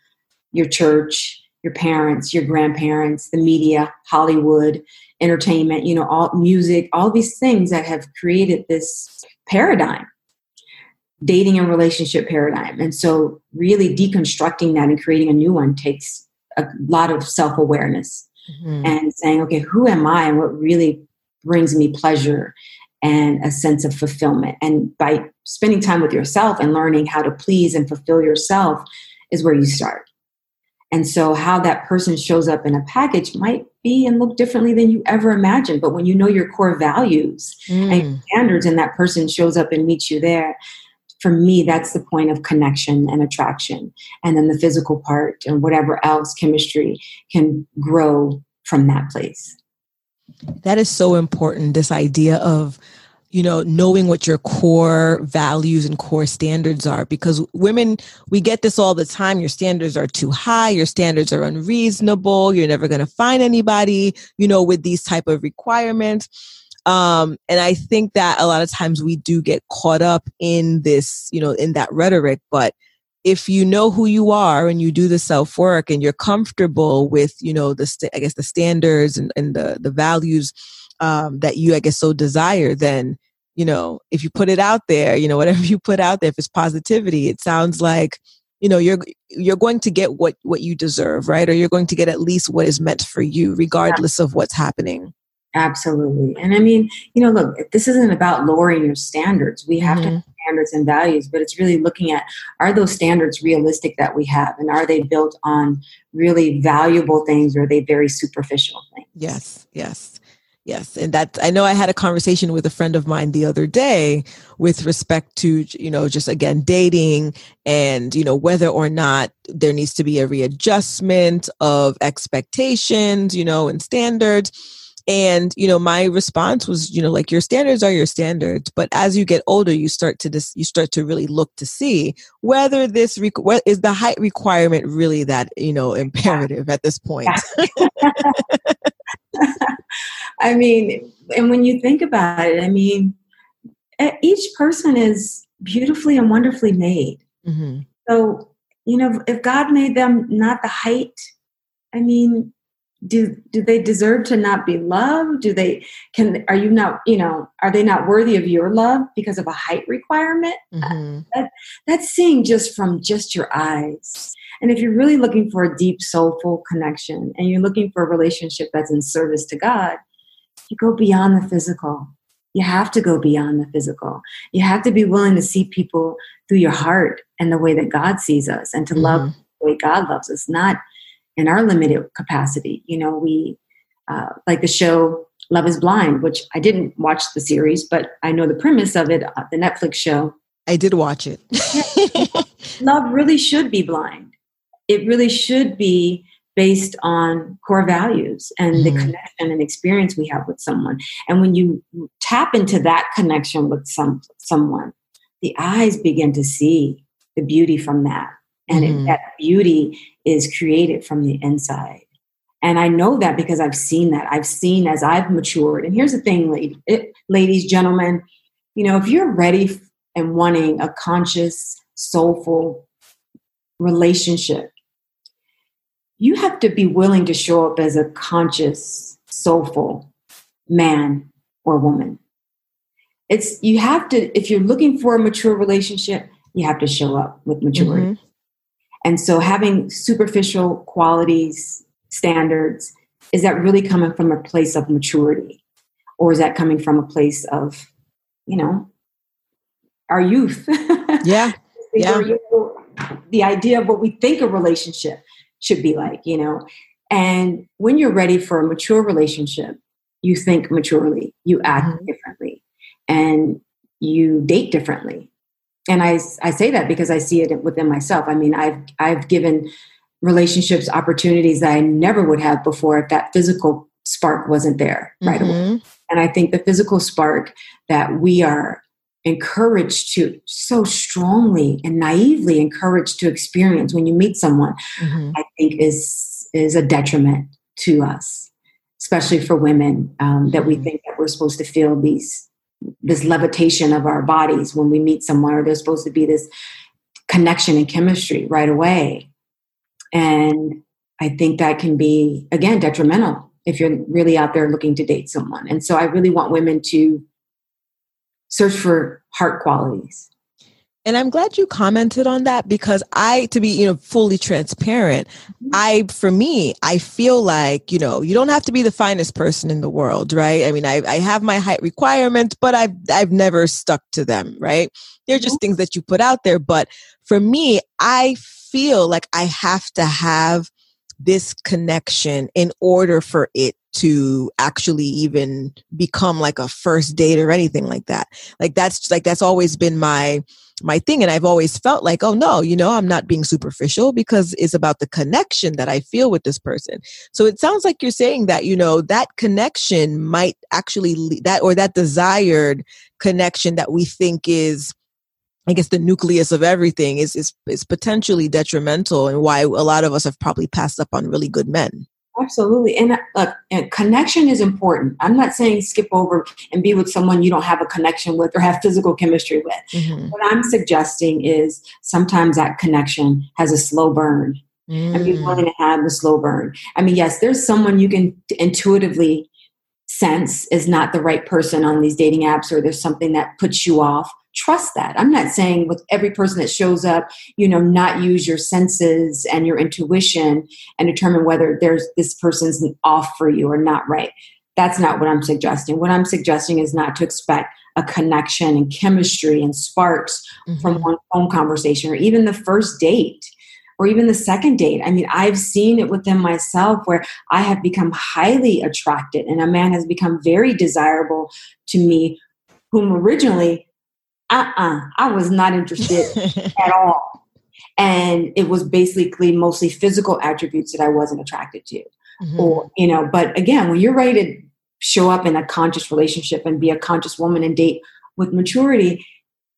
your church, your parents, your grandparents, the media, Hollywood, entertainment, you know, all music, all these things that have created this paradigm dating and relationship paradigm. And so really deconstructing that and creating a new one takes a lot of self awareness mm-hmm. and saying, okay, who am I and what really brings me pleasure and a sense of fulfillment. And by spending time with yourself and learning how to please and fulfill yourself is where you start. And so, how that person shows up in a package might be and look differently than you ever imagined. But when you know your core values mm. and standards, and that person shows up and meets you there, for me, that's the point of connection and attraction. And then the physical part and whatever else chemistry can grow from that place. That is so important. This idea of, you know, knowing what your core values and core standards are because women, we get this all the time. Your standards are too high. Your standards are unreasonable. You're never going to find anybody, you know, with these type of requirements um, and I think that a lot of times we do get caught up in this, you know, in that rhetoric. But if you know who you are and you do the self work and you're comfortable with, you know, the st- I guess the standards and, and the the values um, that you I guess so desire, then you know if you put it out there, you know <laughs> whatever you put out there, if it's positivity, it sounds like you know you're you're going to get what what you deserve, right? Or you're going to get at least what is meant for you, regardless yeah. of what's happening. Absolutely. And I mean, you know, look, this isn't about lowering your standards. We have mm-hmm. to standards and values, but it's really looking at are those standards realistic that we have and are they built on really valuable things or are they very superficial things? Yes, yes. Yes, and that I know I had a conversation with a friend of mine the other day with respect to you know just again dating and you know whether or not there needs to be a readjustment of expectations, you know, and standards. And you know my response was you know like your standards are your standards, but as you get older, you start to dis- you start to really look to see whether this re- what is the height requirement really that you know imperative at this point. <laughs> <laughs> <laughs> I mean, and when you think about it, I mean, each person is beautifully and wonderfully made. Mm-hmm. So, you know, if God made them not the height, I mean, do do they deserve to not be loved? Do they can are you not you know are they not worthy of your love because of a height requirement? Mm-hmm. That, that's seeing just from just your eyes. And if you're really looking for a deep soulful connection and you're looking for a relationship that's in service to God, you go beyond the physical. You have to go beyond the physical. You have to be willing to see people through your heart and the way that God sees us and to mm-hmm. love the way God loves us, not in our limited capacity. You know, we, uh, like the show Love is Blind, which I didn't watch the series, but I know the premise of it, uh, the Netflix show. I did watch it. <laughs> Love really should be blind. It really should be based on core values and mm-hmm. the connection and experience we have with someone. And when you tap into that connection with some someone, the eyes begin to see the beauty from that. And mm-hmm. it, that beauty is created from the inside. And I know that because I've seen that. I've seen as I've matured. And here's the thing, ladies, gentlemen, you know, if you're ready and wanting a conscious, soulful relationship, you have to be willing to show up as a conscious, soulful man or woman. It's you have to if you're looking for a mature relationship, you have to show up with maturity. Mm-hmm. And so having superficial qualities, standards, is that really coming from a place of maturity? Or is that coming from a place of, you know, our youth? <laughs> Yeah. yeah. The idea of what we think a relationship should be like, you know. And when you're ready for a mature relationship, you think maturely, you act mm-hmm. differently, and you date differently. And I, I say that because I see it within myself. I mean, I've I've given relationships opportunities that I never would have before if that physical spark wasn't there right mm-hmm. away. And I think the physical spark that we are encouraged to so strongly and naively encouraged to experience when you meet someone mm-hmm. i think is is a detriment to us especially for women um, that we mm-hmm. think that we're supposed to feel these this levitation of our bodies when we meet someone or there's supposed to be this connection and chemistry right away and i think that can be again detrimental if you're really out there looking to date someone and so i really want women to search for heart qualities. And I'm glad you commented on that because I, to be, you know, fully transparent, mm-hmm. I, for me, I feel like, you know, you don't have to be the finest person in the world, right? I mean, I, I have my height requirements, but I've, I've never stuck to them, right? They're just mm-hmm. things that you put out there. But for me, I feel like I have to have this connection in order for it to actually even become like a first date or anything like that like that's like that's always been my my thing and i've always felt like oh no you know i'm not being superficial because it's about the connection that i feel with this person so it sounds like you're saying that you know that connection might actually that or that desired connection that we think is I guess the nucleus of everything is, is is potentially detrimental and why a lot of us have probably passed up on really good men. Absolutely. And uh, look, and connection is important. I'm not saying skip over and be with someone you don't have a connection with or have physical chemistry with. Mm-hmm. What I'm suggesting is sometimes that connection has a slow burn mm. and be willing to have the slow burn. I mean, yes, there's someone you can intuitively sense is not the right person on these dating apps or there's something that puts you off trust that. I'm not saying with every person that shows up, you know, not use your senses and your intuition and determine whether there's this person's off for you or not right. That's not what I'm suggesting. What I'm suggesting is not to expect a connection and chemistry and sparks mm-hmm. from one phone conversation or even the first date or even the second date. I mean, I've seen it within myself where I have become highly attracted and a man has become very desirable to me, whom originally, uh-uh, uh I was not interested <laughs> at all. And it was basically mostly physical attributes that I wasn't attracted to. Mm-hmm. Or, you know, but again, when you're ready to show up in a conscious relationship and be a conscious woman and date with maturity,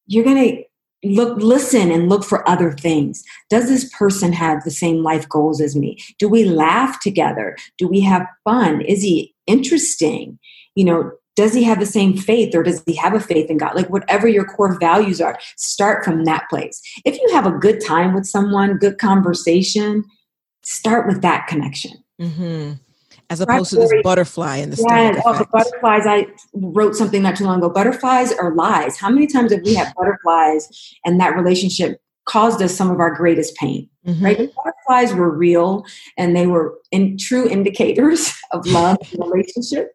you're going to look listen and look for other things does this person have the same life goals as me do we laugh together do we have fun is he interesting you know does he have the same faith or does he have a faith in god like whatever your core values are start from that place if you have a good time with someone good conversation start with that connection mm-hmm as opposed to this butterfly in the yeah, oh, the butterflies. I wrote something not too long ago. Butterflies are lies. How many times have we had butterflies and that relationship caused us some of our greatest pain? Mm-hmm. Right? The butterflies were real and they were in true indicators <laughs> of love and relationship.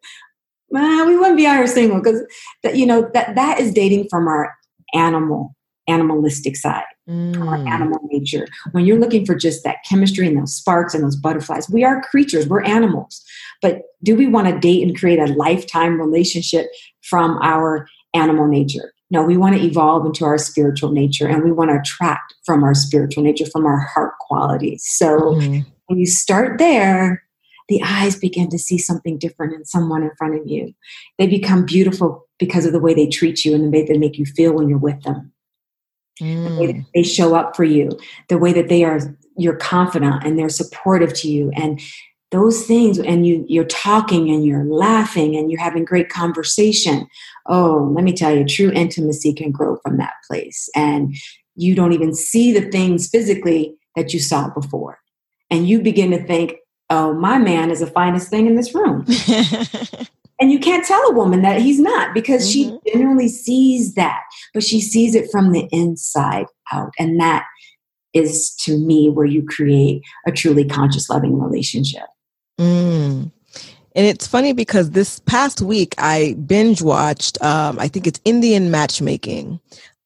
Well, we wouldn't be out here single because that you know that that is dating from our animal animalistic side mm. our animal nature. When you're looking for just that chemistry and those sparks and those butterflies, we are creatures, we're animals. But do we want to date and create a lifetime relationship from our animal nature? No, we want to evolve into our spiritual nature and we want to attract from our spiritual nature, from our heart qualities. So mm. when you start there, the eyes begin to see something different in someone in front of you. They become beautiful because of the way they treat you and the way they make you feel when you're with them mm. the way that mm. they show up for you, the way that they are you're confident and they're supportive to you and those things and you you're talking and you're laughing and you're having great conversation oh let me tell you true intimacy can grow from that place and you don't even see the things physically that you saw before and you begin to think oh my man is the finest thing in this room <laughs> And you can't tell a woman that he's not because mm-hmm. she generally sees that, but she sees it from the inside out. And that is to me where you create a truly conscious, loving relationship. Mm. And it's funny because this past week I binge watched, um, I think it's Indian Matchmaking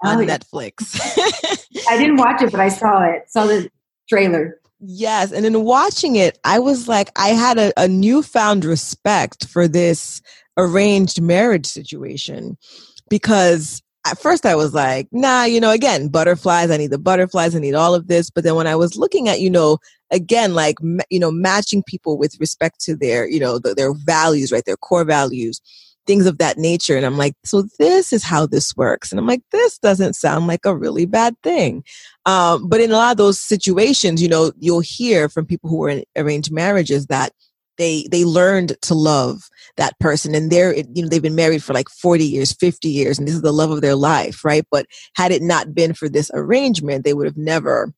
on oh, Netflix. <laughs> I didn't watch it, but I saw it, saw the trailer. Yes. And in watching it, I was like, I had a, a newfound respect for this arranged marriage situation because at first I was like, nah, you know, again, butterflies, I need the butterflies, I need all of this. But then when I was looking at, you know, again, like, you know, matching people with respect to their, you know, the, their values, right, their core values, things of that nature. And I'm like, so this is how this works. And I'm like, this doesn't sound like a really bad thing. Um, but in a lot of those situations, you know, you'll hear from people who are in arranged marriages that they they learned to love that person and they're you know they've been married for like 40 years 50 years and this is the love of their life right but had it not been for this arrangement they would have never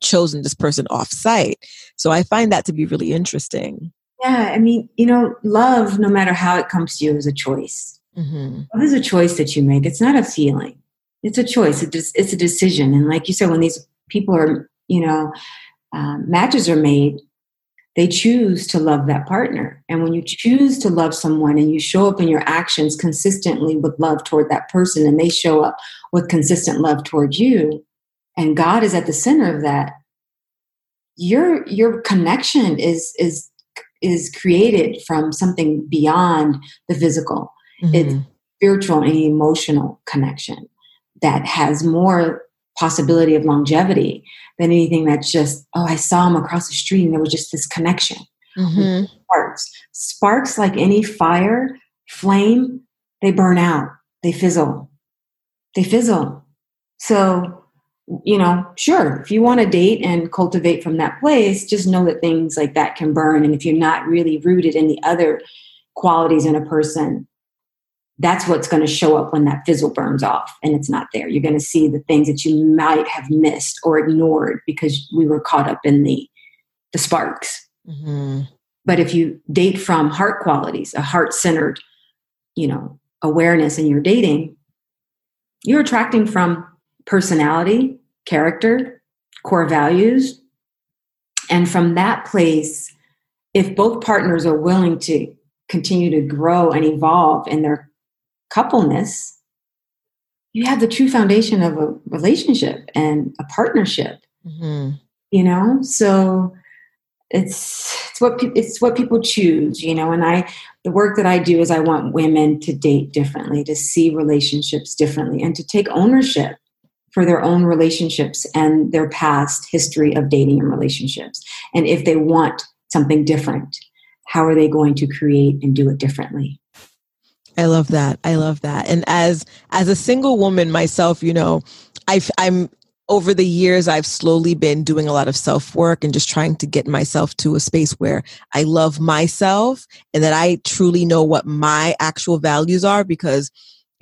chosen this person off site so i find that to be really interesting yeah, I mean, you know, love, no matter how it comes to you, is a choice. Mm-hmm. Love is a choice that you make. It's not a feeling. It's a choice. It's, it's a decision. And like you said, when these people are, you know, um, matches are made, they choose to love that partner. And when you choose to love someone and you show up in your actions consistently with love toward that person, and they show up with consistent love toward you, and God is at the center of that, your your connection is is is created from something beyond the physical. Mm-hmm. It's spiritual and emotional connection that has more possibility of longevity than anything that's just, oh, I saw him across the street and there was just this connection. Mm-hmm. Sparks. Sparks, like any fire, flame, they burn out, they fizzle. They fizzle. So you know, sure, if you want to date and cultivate from that place, just know that things like that can burn. And if you're not really rooted in the other qualities in a person, that's what's going to show up when that fizzle burns off and it's not there. You're going to see the things that you might have missed or ignored because we were caught up in the the sparks. Mm-hmm. But if you date from heart qualities, a heart centered, you know, awareness in your dating, you're attracting from personality, character, core values. And from that place, if both partners are willing to continue to grow and evolve in their coupleness, you have the true foundation of a relationship and a partnership. Mm-hmm. You know, so it's it's what pe- it's what people choose. You know, and I the work that I do is I want women to date differently, to see relationships differently, and to take ownership for their own relationships and their past history of dating and relationships. And if they want something different, how are they going to create and do it differently? I love that. I love that. And as as a single woman myself, you know, I've I'm over the years I've slowly been doing a lot of self-work and just trying to get myself to a space where I love myself and that I truly know what my actual values are because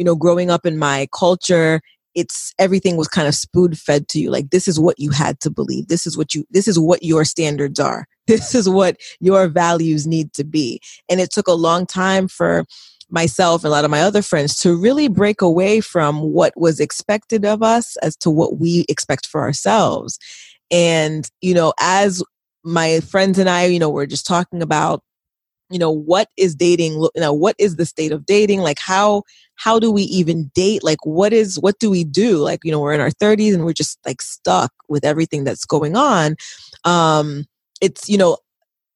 you know, growing up in my culture it's everything was kind of spoon fed to you like this is what you had to believe. This is what you this is what your standards are. <laughs> This is what your values need to be. And it took a long time for myself and a lot of my other friends to really break away from what was expected of us as to what we expect for ourselves. And you know as my friends and i you know we're just talking about you know what is dating you know what is the state of dating? Like how how do we even date? Like what is what do we do? Like you know we're in our 30s and we're just like stuck with everything that's going on. Um it's you know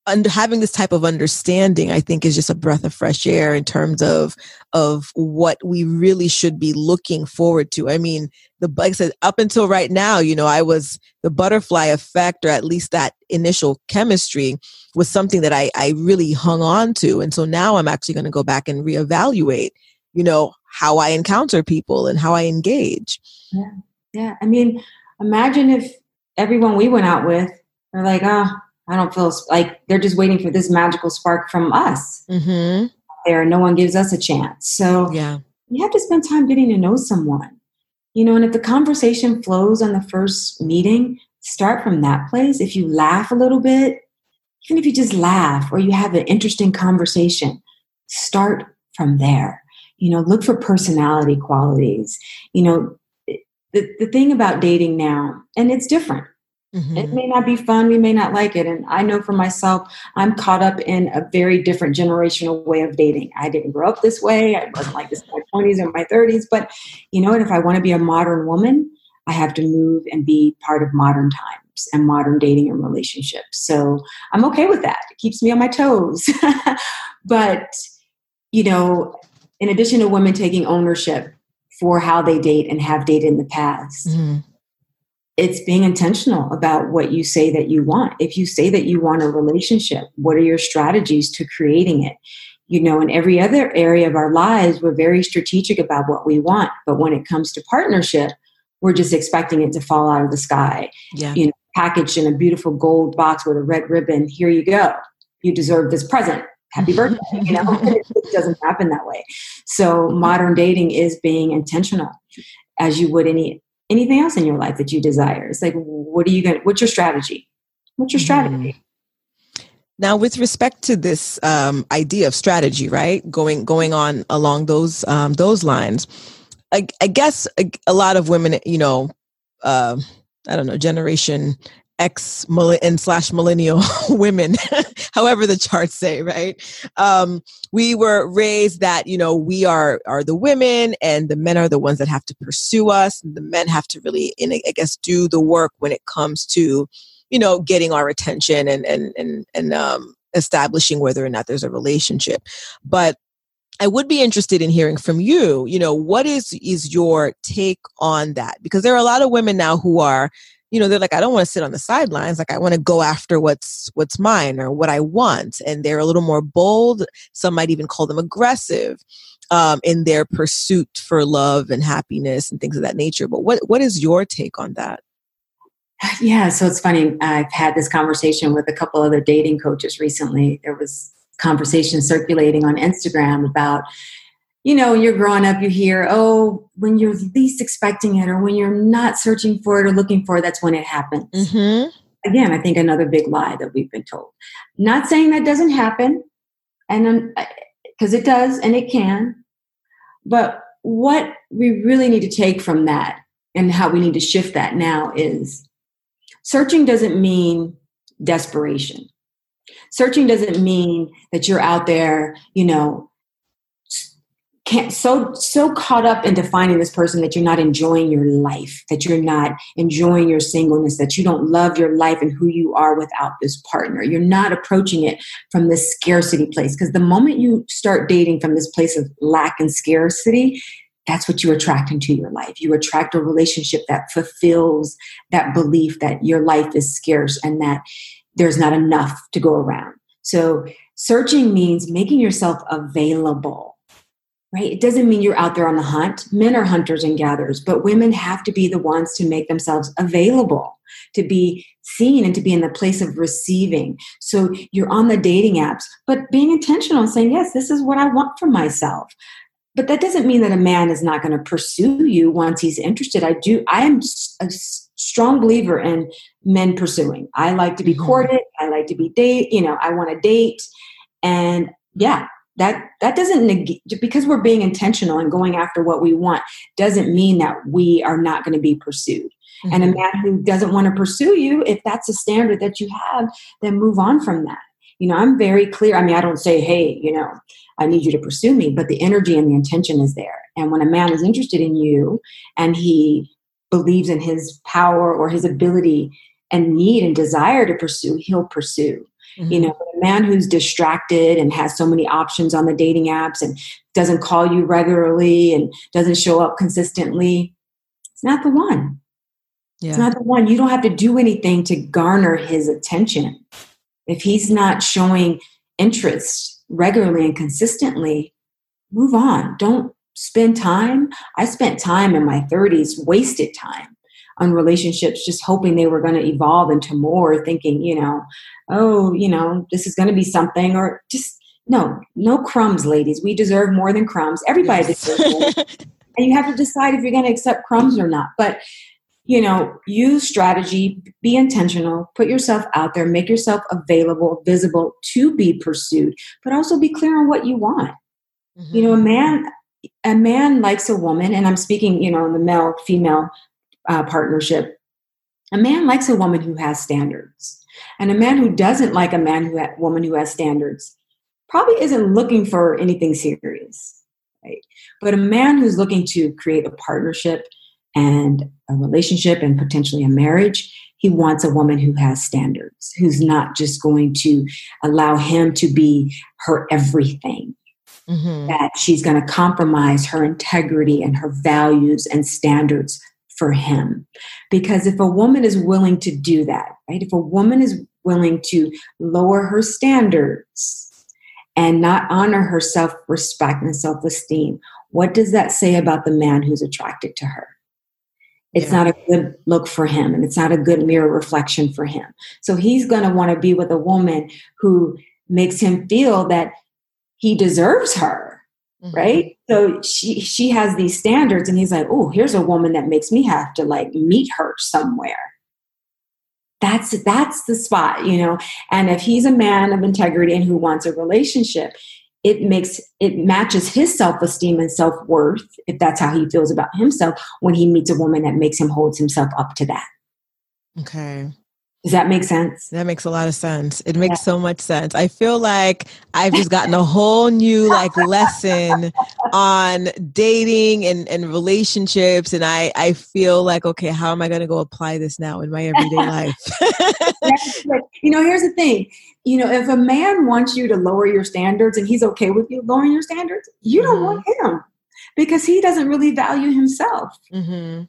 under having this type of understanding i think is just a breath of fresh air in terms of of what we really should be looking forward to. I mean the like I said up until right now you know i was the butterfly effect or at least that initial chemistry was something that i i really hung on to. And so now i'm actually going to go back and reevaluate you know how i encounter people and how i engage. Yeah. Yeah. I mean imagine if everyone we went out with are like oh I don't feel like they're just waiting for this magical spark from us. Mm-hmm. There, no one gives us a chance. So yeah, you have to spend time getting to know someone. You know, and if the conversation flows on the first meeting, start from that place. If you laugh a little bit, even if you just laugh or you have an interesting conversation, start from there. You know, look for personality qualities. You know, the, the thing about dating now, and it's different Mm-hmm. It may not be fun. We may not like it. And I know for myself, I'm caught up in a very different generational way of dating. I didn't grow up this way. I wasn't like this in my 20s or my 30s. But you know what? If I want to be a modern woman, I have to move and be part of modern times and modern dating and relationships. So I'm okay with that. It keeps me on my toes. <laughs> but, you know, in addition to women taking ownership for how they date and have dated in the past, mm-hmm it's being intentional about what you say that you want. If you say that you want a relationship, what are your strategies to creating it? You know, in every other area of our lives, we're very strategic about what we want. But when it comes to partnership, we're just expecting it to fall out of the sky. Yeah. You know, packaged in a beautiful gold box with a red ribbon. Here you go. You deserve this present. Happy <laughs> birthday. You know, <laughs> it doesn't happen that way. So mm-hmm. modern dating is being intentional as you would any anything else in your life that you desire. It's like, what are you going? What's your strategy? What's your strategy? Mm. Now, with respect to this um, idea of strategy, right, going going on along those um, those lines, I, I guess a, a, lot of women, you know, uh, I don't know, generation X and slash millennial <laughs> women, <laughs> however the charts say, right? Um, we were raised that you know we are are the women, and the men are the ones that have to pursue us. And the men have to really, in, I guess, do the work when it comes to you know getting our attention and and and and um, establishing whether or not there's a relationship. But I would be interested in hearing from you. You know, what is is your take on that? Because there are a lot of women now who are you know they're like i don't want to sit on the sidelines like i want to go after what's what's mine or what i want and they're a little more bold. Some might even call them aggressive um, in their pursuit for love and happiness and things of that nature. But what what is your take on that? Yeah so it's funny i've had this conversation with a couple other dating coaches recently. There was conversation circulating on instagram about you know, when you're growing up, you hear, oh, when you're least expecting it or when you're not searching for it or looking for it, that's when it happens. Mm-hmm. Again, I think another big lie that we've been told. Not saying that doesn't happen, and because it does and it can, but what we really need to take from that and how we need to shift that now is searching doesn't mean desperation. Searching doesn't mean that you're out there, you know, can't so so caught up in defining this person that you're not enjoying your life that you're not enjoying your singleness that you don't love your life and who you are without this partner. You're not approaching it from this scarcity place. Because the moment you start dating from this place of lack and scarcity that's what you attract into your life. You attract a relationship that fulfills that belief that your life is scarce and that there's not enough to go around. So searching means making yourself available right? It doesn't mean you're out there on the hunt. Men are hunters and gatherers, but women have to be the ones to make themselves available, to be seen and to be in the place of receiving. So you're on the dating apps, but being intentional and saying, yes, this is what I want for myself. But that doesn't mean that a man is not going to pursue you once he's interested. I do, I am a strong believer in men pursuing. I like to be mm-hmm. courted. I like to be date, you know, I want to date. And yeah, that that doesn't negate because we're being intentional and going after what we want doesn't mean that we are not going to be pursued mm-hmm. and a mm-hmm. man who doesn't want to pursue you if that's a standard that you have then move on from that you know i'm very clear i mean i don't say hey you know i need you to pursue me but the energy and the intention is there and when a man is interested in you and he believes in his power or his ability and need and desire to pursue he'll pursue Mm-hmm. You know, a man who's distracted and has so many options on the dating apps and doesn't call you regularly and doesn't show up consistently, it's not the one. Yeah. It's not the one. You don't have to do anything to garner his attention. If he's not showing interest regularly and consistently, move on. Don't spend time. I spent time in my 30s, wasted time on relationships, just hoping they were going to evolve into more, thinking, you know, oh, you know, this is going to be something, or just no, no crumbs, ladies. We deserve more than crumbs. Everybody yes. deserves <laughs> and you have to decide if you're going to accept crumbs or not. But you know, use strategy, be intentional, put yourself out there, make yourself available, visible to be pursued, but also be clear on what you want. Mm-hmm. You know, a man a man likes a woman, and I'm speaking, you know, in the male female uh, partnership. A man likes a woman who has standards. And a man who doesn't like a man who ha- woman who has standards probably isn't looking for anything serious, right? But a man who's looking to create a partnership and a relationship and potentially a marriage, he wants a woman who has standards, who's not just going to allow him to be her everything. Mm-hmm. That she's going to compromise her integrity and her values and standards for him. Because if a woman is willing to do that, right, if a woman is willing to lower her standards and not honor her self respect and self esteem, what does that say about the man who's attracted to her? It's yeah. not a good look for him and it's not a good mirror reflection for him. So he's going to want to be with a woman who makes him feel that he deserves her mm-hmm. right? So she she has these standards and he's like oh here's a woman that makes me have to like meet her somewhere. That's that's the spot you know? And if he's a man of integrity and who wants a relationship it makes it matches his self-esteem and self-worth if that's how he feels about himself when he meets a woman that makes him holds himself up to that. Okay does that make sense? That makes a lot of sense. It makes yeah. so much sense. I feel like I've just gotten a whole new like lesson on dating and, and relationships. And I, I feel like, okay, how am I going to go apply this now in my everyday <laughs> life? you know, here's the thing. You know, if a man wants you to lower your standards and he's okay with you lowering your standards, you don't mm-hmm. want him because he doesn't really value himself. Mm-hmm.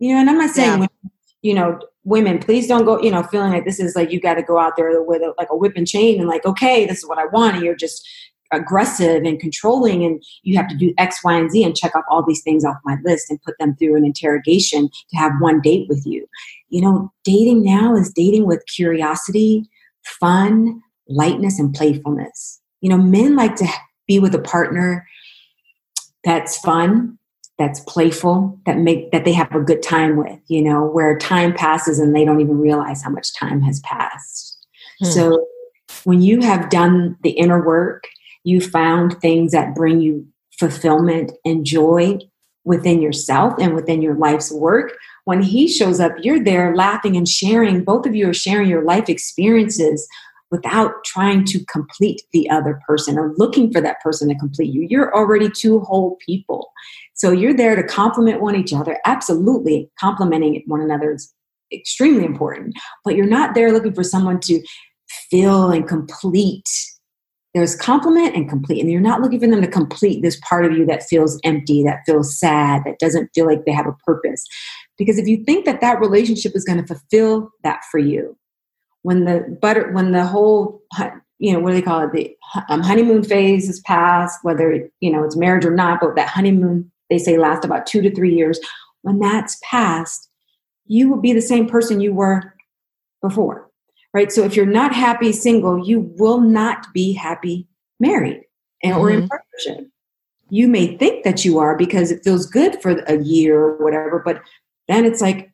You know, and I'm not saying, yeah. you know, women please don't go you know feeling like this is like you got to go out there with a, like a whip and chain and like okay this is what i want and you're just aggressive and controlling and you have to do x y and z and check off all these things off my list and put them through an interrogation to have one date with you. You know dating now is dating with curiosity fun lightness and playfulness. You know men like to be with a partner that's fun that's playful that make that they have a good time with you know where time passes and they don't even realize how much time has passed hmm. so when you have done the inner work you found things that bring you fulfillment and joy within yourself and within your life's work when he shows up you're there laughing and sharing both of you are sharing your life experiences without trying to complete the other person or looking for that person to complete you. You're already two whole people. So you're there to complement one each other. Absolutely, complementing one another is extremely important. But you're not there looking for someone to fill and complete. There's complement and complete, and you're not looking for them to complete this part of you that feels empty, that feels sad, that doesn't feel like they have a purpose. Because if you think that that relationship is going to fulfill that for you, when the butter, when the whole, you know, what do they call it? The um, honeymoon phase is past, whether you know it's marriage or not, but that honeymoon they say last about two to three years. When that's past, you will be the same person you were before right? So if you're not happy single, you will not be happy married and, or mm-hmm. in partnership. You may think that you are because it feels good for a year or whatever, but then it's like,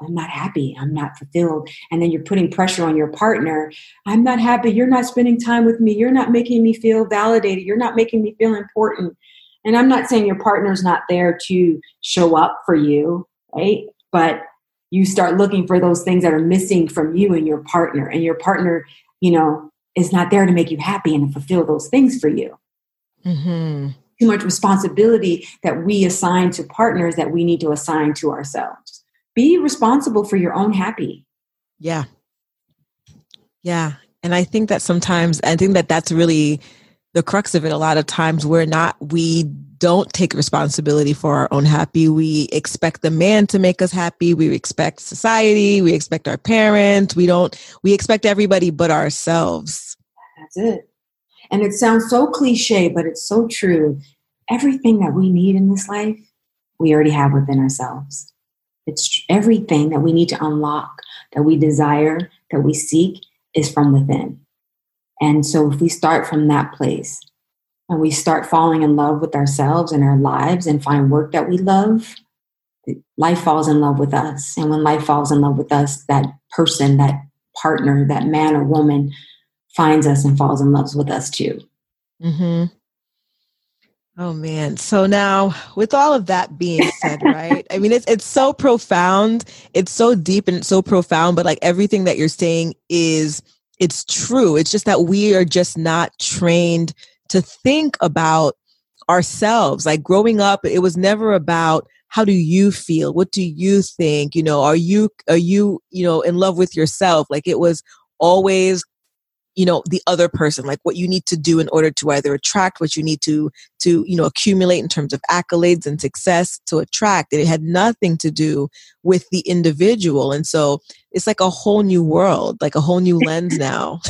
I'm not happy. I'm not fulfilled. And then you're putting pressure on your partner. I'm not happy. You're not spending time with me. You're not making me feel validated. You're not making me feel important. And I'm not saying your partner's not there to show up for you, right? But you start looking for those things that are missing from you and your partner and your partner you know is not there to make you happy and fulfill those things for you. Mm-hmm. too much responsibility that we assign to partners that we need to assign to ourselves. Be responsible for your own happy. Yeah. Yeah. And i think that sometimes i think that that's really the crux of it a lot of times we're not we don't take responsibility for our own happy. We expect the man to make us happy. We expect society. We expect our parents. We don't, we expect everybody but ourselves. That's it. And it sounds so cliche, but it's so true. Everything that we need in this life, we already have within ourselves. It's everything that we need to unlock, that we desire, that we seek is from within. And so if we start from that place, and we start falling in love with ourselves and our lives and find work that we love, life falls in love with us. And when life falls in love with us, that person, that partner, that man or woman finds us and falls in love with us too. Mm-hmm. Oh man. So now with all of that being said, <laughs> right? I mean it's it's so profound. It's so deep and it's so profound, but like everything that you're saying is it's true. It's just that we are just not trained to think about ourselves. Like growing up, it was never about how do you feel? What do you think? You know, are you are you, you know, in love with yourself? Like it was always you know the other person like what you need to do in order to either attract what you need to to you know accumulate in terms of accolades and success to attract it had nothing to do with the individual and so it's like a whole new world like a whole new <laughs> lens now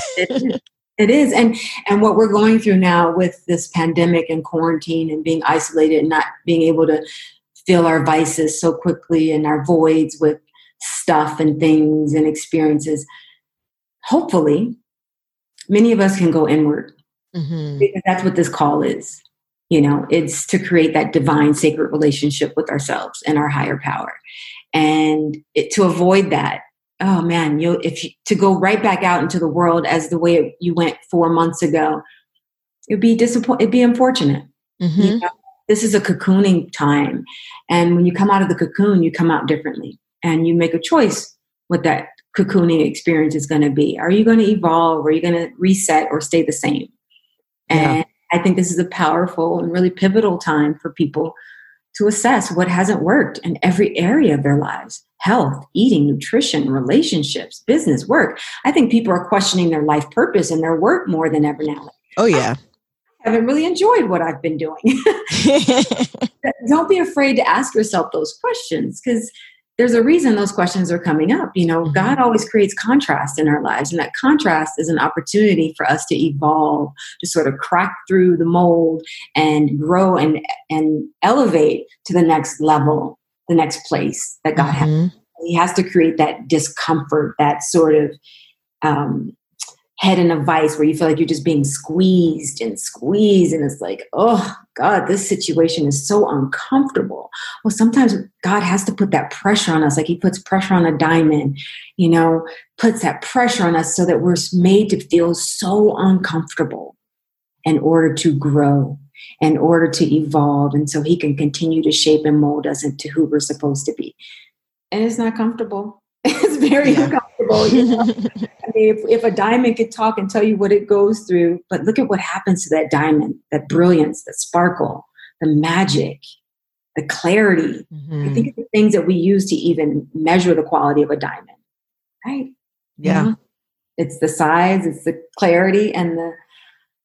It is. And and what we're going through now with this pandemic and quarantine and being isolated and not being able to fill our vices so quickly and our voids with stuff and things and experiences. Hopefully, many of us can go inward. Mm-hmm. Because that's what this call is. You know, it's to create that divine sacred relationship with ourselves and our higher power. And it, to avoid that, oh man, you if you, to go right back out into the world as the way it, you went four months ago, it'd be disappoint. It'd be unfortunate. Mm-hmm. You know? This is a cocooning time, and when you come out of the cocoon, you come out differently, and you make a choice what that cocooning experience is going to be. Are you going to evolve? Are you going to reset or stay the same? And yeah. I think this is a powerful and really pivotal time for people to assess what hasn't worked in every area of their lives health, eating, nutrition, relationships, business, work. I think people are questioning their life purpose and their work more than ever now. Oh, yeah. I haven't really enjoyed what I've been doing. <laughs> <laughs> Don't be afraid to ask yourself those questions because there's a reason those questions are coming up. You know, mm-hmm. God always creates contrast in our lives, and that contrast is an opportunity for us to evolve, to sort of crack through the mold and grow and and elevate to the next level the next place that God mm-hmm. has. He has to create that discomfort, that sort of um, head in a vice where you feel like you're just being squeezed and squeezed, and it's like, oh God, this situation is so uncomfortable. Well, sometimes God has to put that pressure on us, like He puts pressure on a diamond, you know, puts that pressure on us so that we're made to feel so uncomfortable in order to grow in order to evolve and so he can continue to shape and mold us into who we're supposed to be. And it's not comfortable. <laughs> it's very yeah. uncomfortable. You know? <laughs> I mean, if, if a diamond could talk and tell you what it goes through, but look at what happens to that diamond, that brilliance, that sparkle, the magic, the clarity. Mm-hmm. I think of the things that we use to even measure the quality of a diamond, right? Yeah. Mm-hmm. It's the size, it's the clarity, and the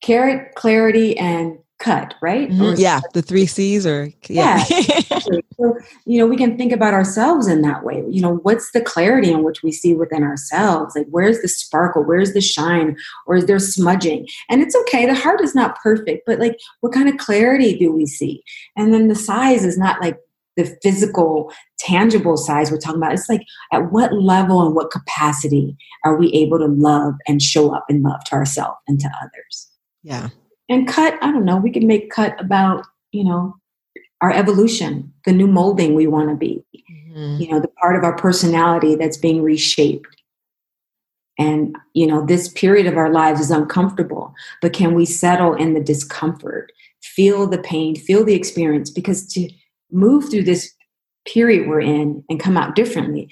carat, clarity, and cut, right? Mm-hmm. Yeah, the three C's or yeah. yeah <laughs> so, you know, we can think about ourselves in that way. You know, what's the clarity in which we see within ourselves? Like where's the sparkle? Where's the shine? Or is there smudging? And it's okay, the heart is not perfect, but like what kind of clarity do we see? And then the size is not like the physical, tangible size we're talking about. It's like at what level and what capacity are we able to love and show up in love to ourselves and to others? Yeah and cut i don't know we can make cut about you know our evolution the new molding we want to be mm-hmm. you know the part of our personality that's being reshaped and you know this period of our lives is uncomfortable but can we settle in the discomfort feel the pain feel the experience because to move through this period we're in and come out differently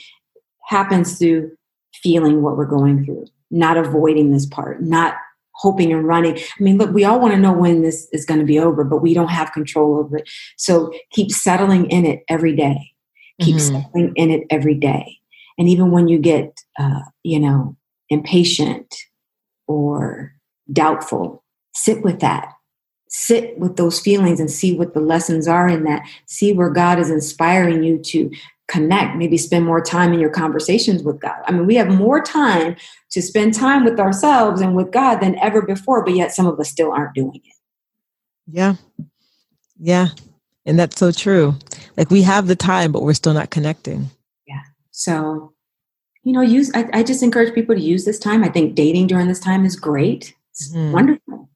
happens through feeling what we're going through not avoiding this part not hoping and running. I mean, look, we all want to know when this is going to be over, but we don't have control over it. So keep settling in it every day. Keep mm-hmm. settling in it every day. And even when you get, uh, you know, impatient or doubtful, sit with that. Sit with those feelings and see what the lessons are in that. See where God is inspiring you to connect, maybe spend more time in your conversations with God. I mean, we have more time to spend time with ourselves and with God than ever before, but yet some of us still aren't doing it. Yeah. Yeah. And that's so true. Like we have the time, but we're still not connecting. Yeah. So, you know, use, I, I just encourage people to use this time. I think dating during this time is great. It's mm-hmm. wonderful.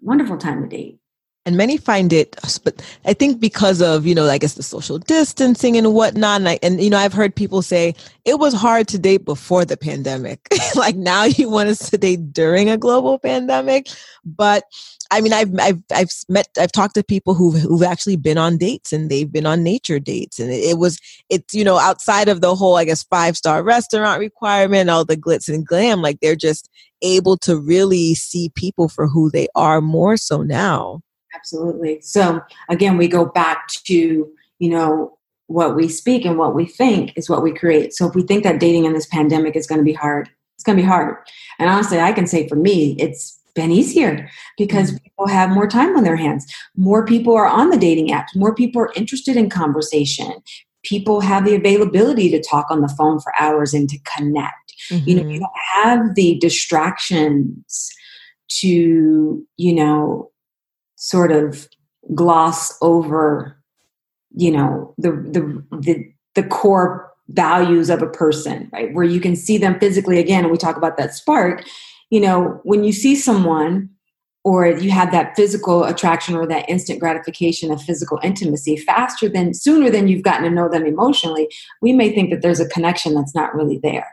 Wonderful time to date and many find it but i think because of you know i guess the social distancing and whatnot and, I, and you know i've heard people say it was hard to date before the pandemic. <laughs> Like now you want us to date during a global pandemic. But I mean, I've I've I've met I've talked to people who've who've actually been on dates and they've been on nature dates. And it, it was it's you know outside of the whole I guess five star restaurant requirement, all the glitz and glam, like they're just able to really see people for who they are more so now. Absolutely. So again, we go back to, you know, what we speak and what we think is what we create. So if we think that dating in this pandemic is going to be hard, it's going to be hard. And honestly, I can say for me, it's been easier because mm-hmm. people have more time on their hands. More people are on the dating apps. More people are interested in conversation. People have the availability to talk on the phone for hours and to connect. Mm-hmm. You know, you don't have the distractions to, you know, sort of gloss over you know the the the, the core values of a person right? Where you can see them physically again and we talk about that spark you know when you see someone or you have that physical attraction or that instant gratification of physical intimacy faster than sooner than you've gotten to know them emotionally we may think that there's a connection that's not really there.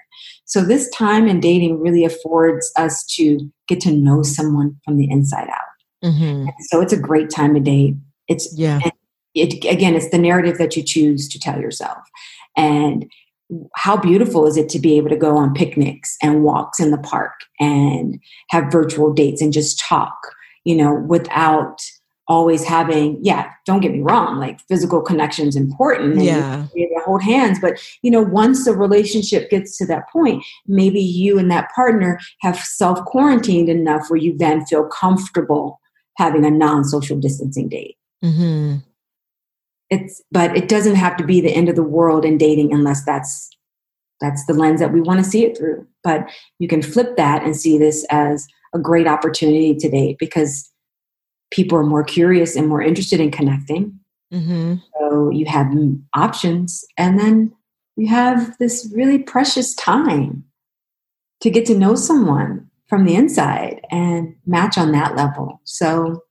So this time in dating really affords us to get to know someone from the inside out Mm-hmm. So it's a great time to date. It's yeah. It, again, it's the narrative that you choose to tell yourself, and how beautiful is it to be able to go on picnics and walks in the park and have virtual dates and just talk, you know, without always having yeah don't get me wrong like physical connection is important yeah hold hands but you know once the relationship gets to that point maybe you and that partner have self quarantined enough where you then feel comfortable having a non-social distancing date. Mm-hmm. It's but it doesn't have to be the end of the world in dating unless that's that's the lens that we want to see it through. But you can flip that and see this as a great opportunity to date because people are more curious and more interested in connecting. Mm-hmm. So you have options, and then you have this really precious time to get to know someone from the inside and match on that level. So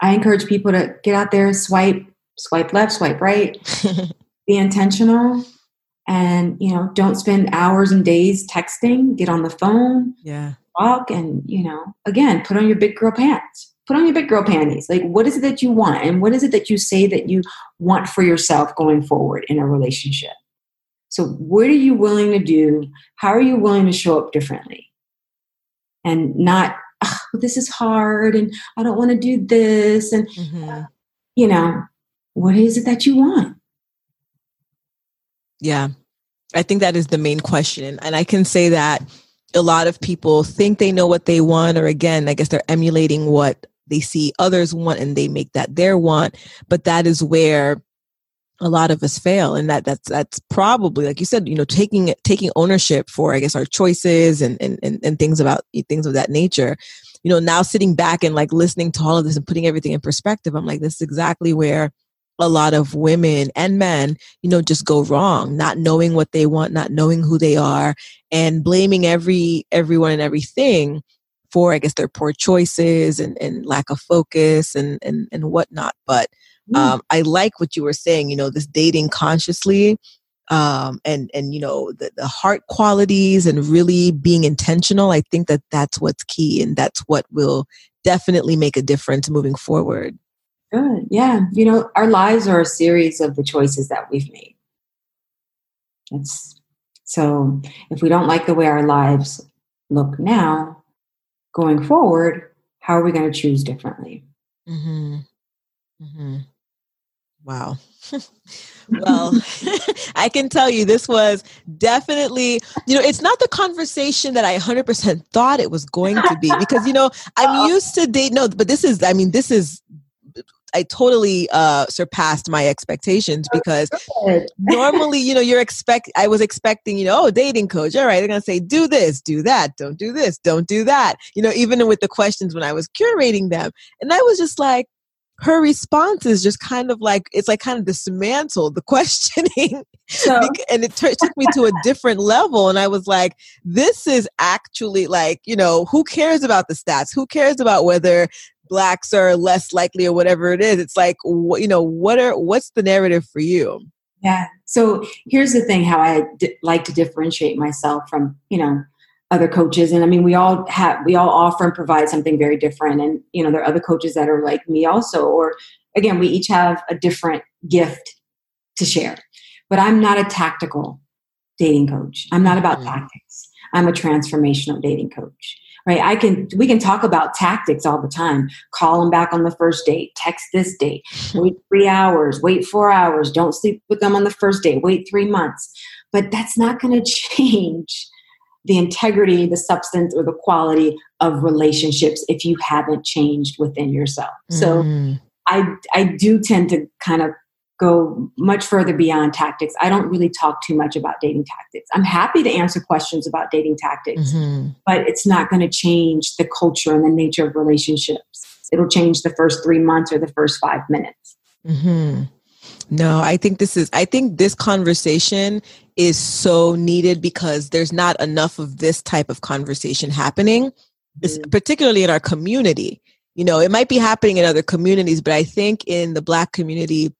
I encourage people to get out there, swipe, swipe left, swipe right, <laughs> be intentional and you know don't spend hours and days texting get on the phone yeah talk and you know again put on your big girl pants put on your big girl panties like what is it that you want and what is it that you say that you want for yourself going forward in a relationship So, what are you willing to do? How are you willing to show up differently? And not, oh, this is hard and I don't want to do this. And, mm-hmm. you know, what is it that you want? Yeah. I think that is the main question. And I can say that a lot of people think they know what they want, or again, I guess they're emulating what they see others want and they make that their want. But that is where a lot of us fail and that that's that's probably like you said you know taking taking ownership for i guess our choices and and and, and things about things of that nature you know now sitting back and like listening to all of this and putting everything in perspective i'm like this is exactly where a lot of women and men, you know, just go wrong, not knowing what they want, not knowing who they are, and blaming every everyone and everything for, I guess, their poor choices and, and lack of focus and and, and whatnot. But mm. um, I like what you were saying, you know, this dating consciously um, and and you know the, the heart qualities and really being intentional. I think that that's what's key, and that's what will definitely make a difference moving forward. Good. Yeah. You know, our lives are a series of the choices that we've made. It's so if we don't like the way our lives look now, going forward, how are we going to choose differently? Mm-hmm. Mm-hmm. Wow. <laughs> well, <laughs> I can tell you this was definitely, you know, it's not the conversation that I 100% thought it was going to be because, you know, I'm <laughs> used to date. No, but this is, I mean, this is I totally uh, surpassed my expectations oh, because normally, you know, you're expect. I was expecting, you know, oh, dating coach. All right, they're gonna say, do this, do that, don't do this, don't do that. You know, even with the questions when I was curating them, and I was just like, her response is just kind of like it's like kind of dismantled the <laughs> questioning. So. <laughs> and it t- took me to a different level and i was like this is actually like you know who cares about the stats? Who cares about whether blacks are less likely or whatever it is? It's like you know what are what's the narrative for you? Yeah. So here's the thing how I like to differentiate myself from you know other coaches. And i mean we all have we all offer and provide something very different. And you know there are other coaches that are like me also or again we each have a different gift to share. But i'm not a tactical dating coach. I'm not about mm-hmm. tactics. I'm a transformational dating coach right? I can we can talk about tactics all the time. Call them back on the first date text this date <laughs> wait three hours wait four hours don't sleep with them on the first date wait three months. But that's not going <laughs> to change the integrity the substance or the quality of relationships if you haven't changed within yourself so mm. i i do tend to kind of go much further beyond tactics. I don't really talk too much about dating tactics. I'm happy to answer questions about dating tactics, mm-hmm. but it's not going to change the culture and the nature of relationships. It'll change the first three months or the first five minutes. Mm-hmm. No, I think this is, I think this conversation is so needed because there's not enough of this type of conversation happening, mm-hmm. particularly in our community. You know, it might be happening in other communities, but I think in the Black community,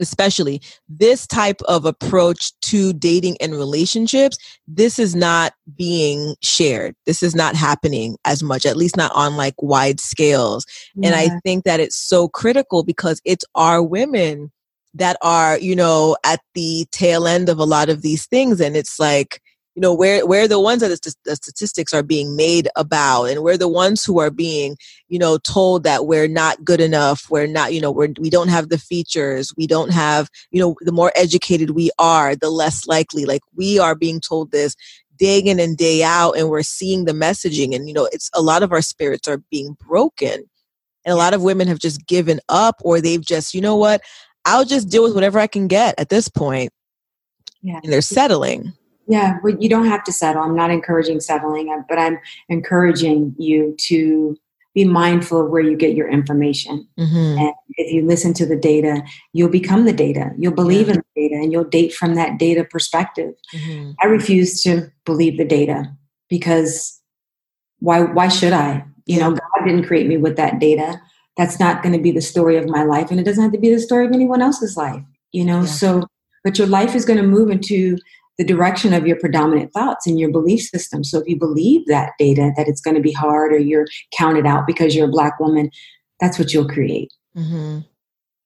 especially this type of approach to dating and relationships this is not being shared this is not happening as much at least not on like wide scales yeah. and i think that it's so critical because it's our women that are you know at the tail end of a lot of these things and it's like you know where where the ones that the, statistics are being made about and we're the ones who are being you know told that we're not good enough we're not you know we're we don't have the features we don't have you know the more educated we are the less likely. Like we are being told this day in and day out and we're seeing the messaging and you know it's a lot of our spirits are being broken and a lot of women have just given up or they've just you know what i'll just deal with whatever i can get at this point yeah. and they're settling yeah, but you don't have to settle. I'm not encouraging settling, uh, but I'm encouraging you to be mindful of where you get your information. Mm-hmm. And if you listen to the data, you'll become the data. You'll believe yeah. in the data and you'll date from that data perspective. Mm-hmm. I refuse to believe the data because why why should I? You know, God didn't create me with that data. That's not going to be the story of my life and it doesn't have to be the story of anyone else's life, you know? Yeah. So but your life is going to move into the direction of your predominant thoughts and your belief system. So if you believe that data, that it's going to be hard or you're counted out because you're a black woman, that's what you'll create. Mm-hmm.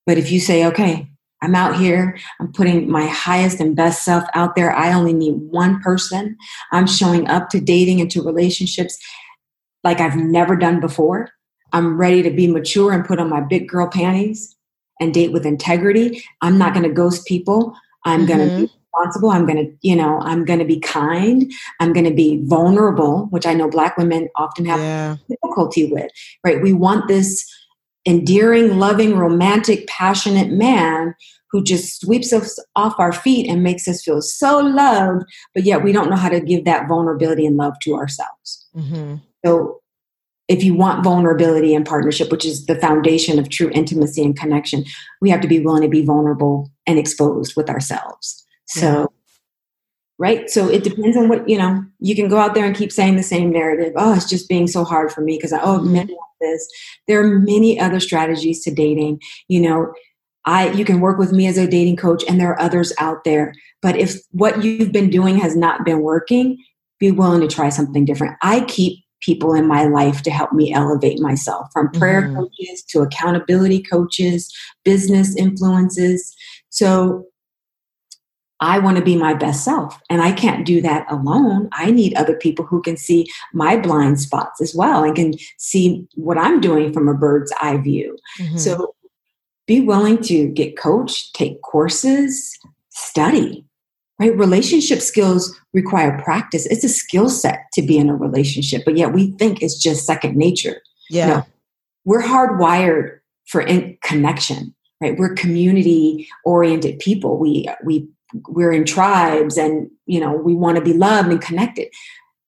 But if you say, okay, I'm out here. I'm putting my highest and best self out there. I only need one person. I'm showing up to dating and to relationships like I've never done before. I'm ready to be mature and put on my big girl panties and date with integrity. I'm not going to ghost people. I'm mm-hmm. going to be responsible. I'm going to, you know, I'm going to be kind. I'm going to be vulnerable, which I know black women often have yeah. difficulty with, right? We want this endearing, loving, romantic, passionate man who just sweeps us off our feet and makes us feel so loved, but yet we don't know how to give that vulnerability and love to ourselves. Mm-hmm. So if you want vulnerability and partnership, which is the foundation of true intimacy and connection, we have to be willing to be vulnerable and exposed with ourselves. So, yeah. right? So it depends on what, you know, you can go out there and keep saying the same narrative. Oh, it's just being so hard for me because I, oh, men want this. There are many other strategies to dating. You know, I, you can work with me as a dating coach and there are others out there. But if what you've been doing has not been working, be willing to try something different. I keep people in my life to help me elevate myself from prayer mm-hmm. coaches to accountability coaches, business influences. So I want to be my best self and I can't do that alone. I need other people who can see my blind spots as well and can see what I'm doing from a bird's eye view. Mm-hmm. So be willing to get coached, take courses, study right? Relationship skills require practice. It's a skill set to be in a relationship but yet we think it's just second nature. Yeah. No, we're hardwired for in- connection right? We're community oriented people. We we we're in tribes and you know we want to be loved and connected.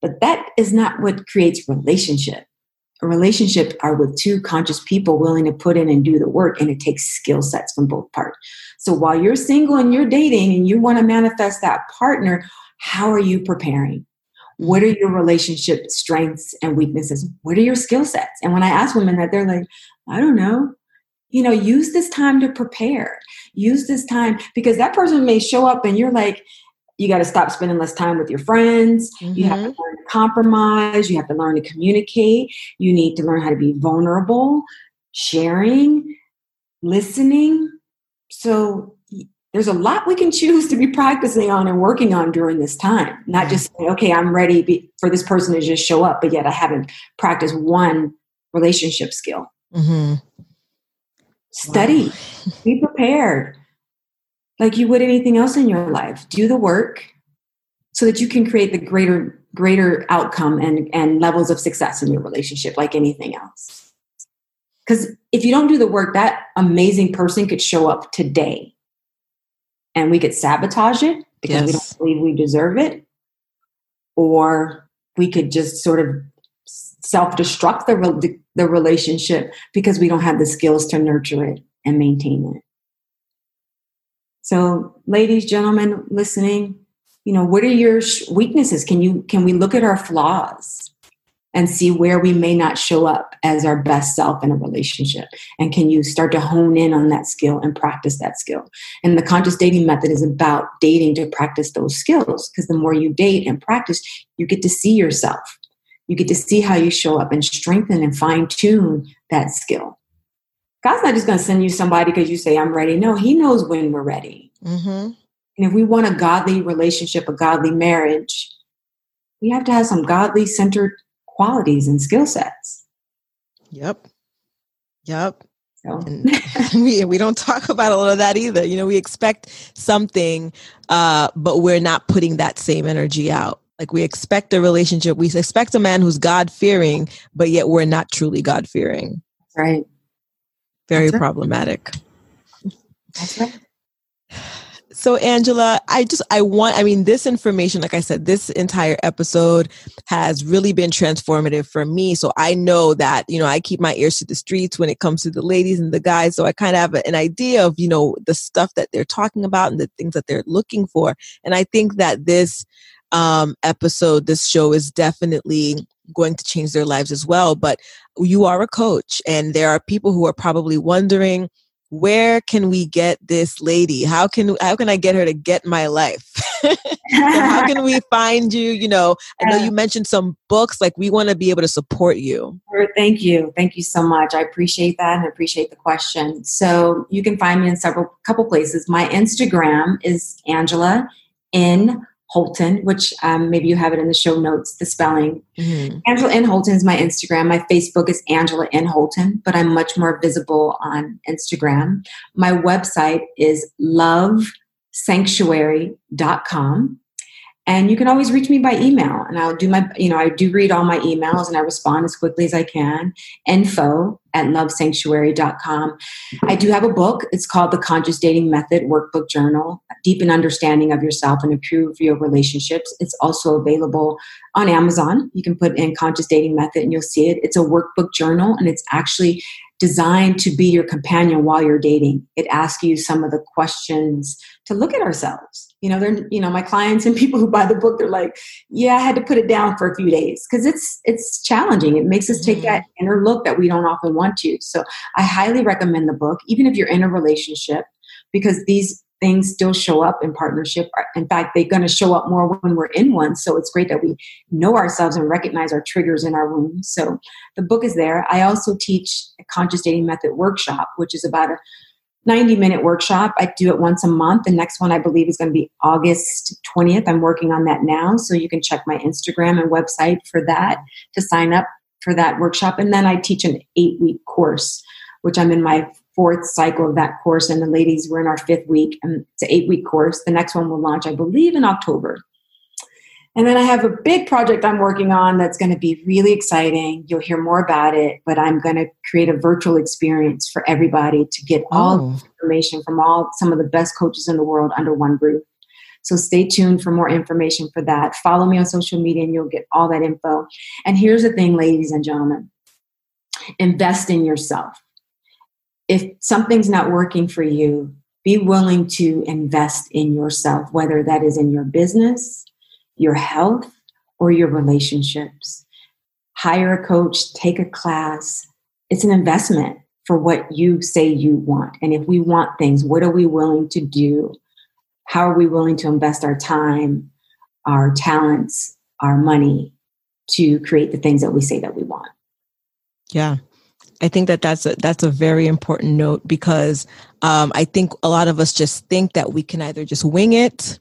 But that is not what creates relationship a relationship are with two conscious people willing to put in and do the work and it takes skill sets from both parts. So while you're single and you're dating and you want to manifest that partner how are you preparing? What are your relationship strengths and weaknesses? What are your skill sets? And when i ask women that they're like i don't know. You know use this time to prepare. Use this time because that person may show up and you're like you got to stop spending less time with your friends. Mm-hmm. You have to mm-hmm. learn to compromise. You have to learn to communicate. You need to learn how to be vulnerable, sharing, listening. So there's a lot we can choose to be practicing on and working on during this time. Not just say, okay, I'm ready for this person to just show up, but yet I haven't practiced one relationship skill. Mm-hmm. Study, wow. be prepared like you would anything else in your life. Do the work so that you can create the greater greater outcome and and levels of success in your relationship like anything else. Cuz if you don't do the work that amazing person could show up today and we could sabotage it because yes. we don't believe we deserve it or we could just sort of self-destruct the, the relationship because we don't have the skills to nurture it and maintain it so, ladies, gentlemen, listening, you know, what are your weaknesses? Can you can we look at our flaws and see where we may not show up as our best self in a relationship? And can you start to hone in on that skill and practice that skill? And the conscious dating method is about dating to practice those skills because the more you date and practice, you get to see yourself. You get to see how you show up and strengthen and fine tune that skill. God's not just going to send you somebody because you say, I'm ready. No, He knows when we're ready. Mm-hmm. And if we want a godly relationship, a godly marriage, we have to have some godly centered qualities and skill sets. Yep. Yep. So. <laughs> we, we don't talk about a lot of that either. You know, we expect something, uh, but we're not putting that same energy out. Like we expect a relationship, we expect a man who's God fearing, but yet we're not truly God fearing. Right very That's problematic. Right. That's right. So Angela, I just I want I mean this information like I said this entire episode has really been transformative for me so I know that you know I keep my ears to the streets when it comes to the ladies and the guys so I kind of have an idea of you know the stuff that they're talking about and the things that they're looking for and I think that this um episode this show is definitely going to change their lives as well. But you are a coach, and there are people who are probably wondering, where can we get this lady? How can how can I get her to get my life? <laughs> how can we <laughs> find you? You know, I know you mentioned some books. Like we want to be able to support you. Thank you. Thank you so much. I appreciate that and I appreciate the question. So you can find me in several couple places. My Instagram is Angela N. Holton, which um, maybe you have it in the show notes, the spelling. Mm-hmm. Angela N. Holton is my Instagram. My Facebook is Angela N. Holton, but I'm much more visible on Instagram. My website is lovesanctuary.com. And you can always reach me by email. And I'll do my, you know, I do read all my emails and I respond as quickly as I can. Info at lovesanctuary.com. I do have a book. It's called The Conscious Dating Method Workbook Journal Deepen Understanding of Yourself and Improve Your Relationships. It's also available on Amazon. You can put in Conscious Dating Method and you'll see it. It's a workbook journal and it's actually designed to be your companion while you're dating. It asks you some of the questions to look at ourselves. You know, they're you know my clients and people who buy the book, they're like, yeah, I had to put it down for a few days because it's it's challenging. It makes us take that mm-hmm. inner look that we don't often want to. So I highly recommend the book, even if you're in a relationship, because these things still show up in partnership. In fact, they're going to show up more when we're in one. So it's great that we know ourselves and recognize our triggers in our wounds. So the book is there. I also teach a conscious dating method workshop, which is about a 90 minute workshop. I do it once a month. The next one I believe is going to be August 20th. I'm working on that now. So you can check my Instagram and website for that to sign up for that workshop. And then I teach an eight week course, which I'm in my fourth cycle of that course, and the ladies were in our fifth week. And it's an eight week course. The next one will launch, I believe, in October. And then I have a big project I'm working on that's going to be really exciting. You'll hear more about it, but I'm going to create a virtual experience for everybody to get all oh. information from all some of the best coaches in the world under one roof. So stay tuned for more information for that. Follow me on social media and you'll get all that info. And here's the thing, ladies and gentlemen invest in yourself if something's not working for you, be willing to invest in yourself, whether that is in your business, your health, or your relationships. Hire a coach, take a class. It's an investment for what you say you want. And if we want things, what are we willing to do? How are we willing to invest our time, our talents, our money to create the things that we say that we want? Yeah. I think that that's a, that's a very important note because um, I think a lot of us just think that we can either just wing it,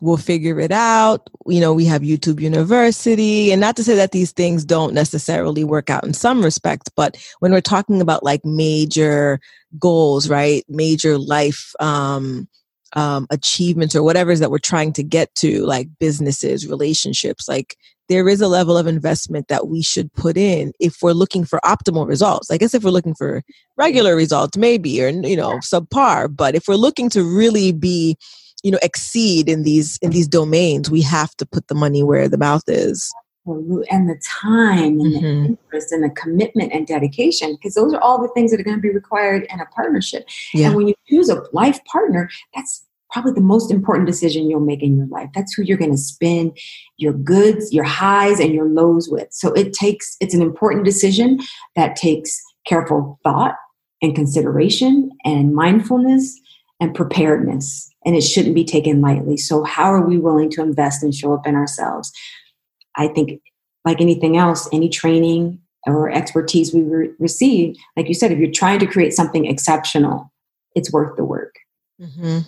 we'll figure it out. You know, we have YouTube University, and not to say that these things don't necessarily work out in some respects, but when we're talking about like major goals, right, major life um, um, achievements or whatever it is that we're trying to get to, like businesses, relationships, like there is a level of investment that we should put in if we're looking for optimal results. I guess if we're looking for regular results, maybe, or, you know, subpar, but if we're looking to really be, you know, exceed in these, in these domains, we have to put the money where the mouth is. And the time and mm-hmm. the interest and the commitment and dedication, because those are all the things that are going to be required in a partnership. Yeah. And when you choose a life partner, that's probably the most important decision you'll make in your life. That's who you're going to spend your goods, your highs, and your lows with. So it takes, it's an important decision that takes careful thought and consideration and mindfulness and preparedness. And it shouldn't be taken lightly. So, how are we willing to invest and show up in ourselves? I think, like anything else, any training or expertise we re- receive, like you said, if you're trying to create something exceptional, it's worth the work. Mm-hmm.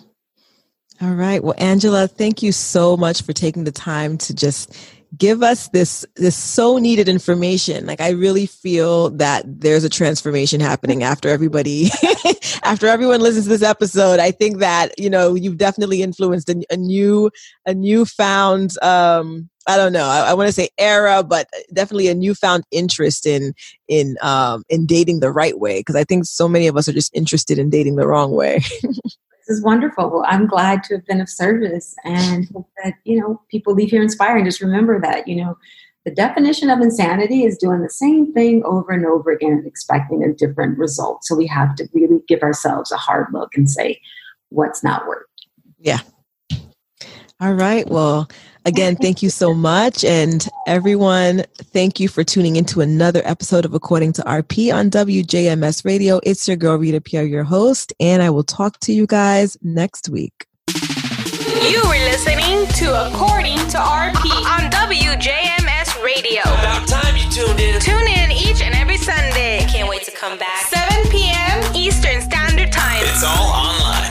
All right. Well, Angela, thank you so much for taking the time to just give us this this so needed information. Like i really feel that there's a transformation happening after everybody <laughs> after everyone listens to this episode. I think that you know you've definitely influenced a, a new a newfound um i don't know i, I want to say era but definitely a newfound interest in in um in dating the right way. Because i think so many of us are just interested in dating the wrong way <laughs> is wonderful. Well, I'm glad to have been of service and that, you know, people leave here inspired. Just remember that, you know, the definition of insanity is doing the same thing over and over again and expecting a different result. So we have to really give ourselves a hard look and say, what's not worked. Yeah. All right. Well, Again, thank you so much. And everyone, thank you for tuning into another episode of According to RP on WJMS Radio. It's your girl, Rita Pierre, your host, and I will talk to you guys next week. You were listening to According to RP on WJMS Radio. About time you tuned in. Tune in each and every Sunday. Can't wait to come back. 7 p.m. Eastern Standard Time. It's all online.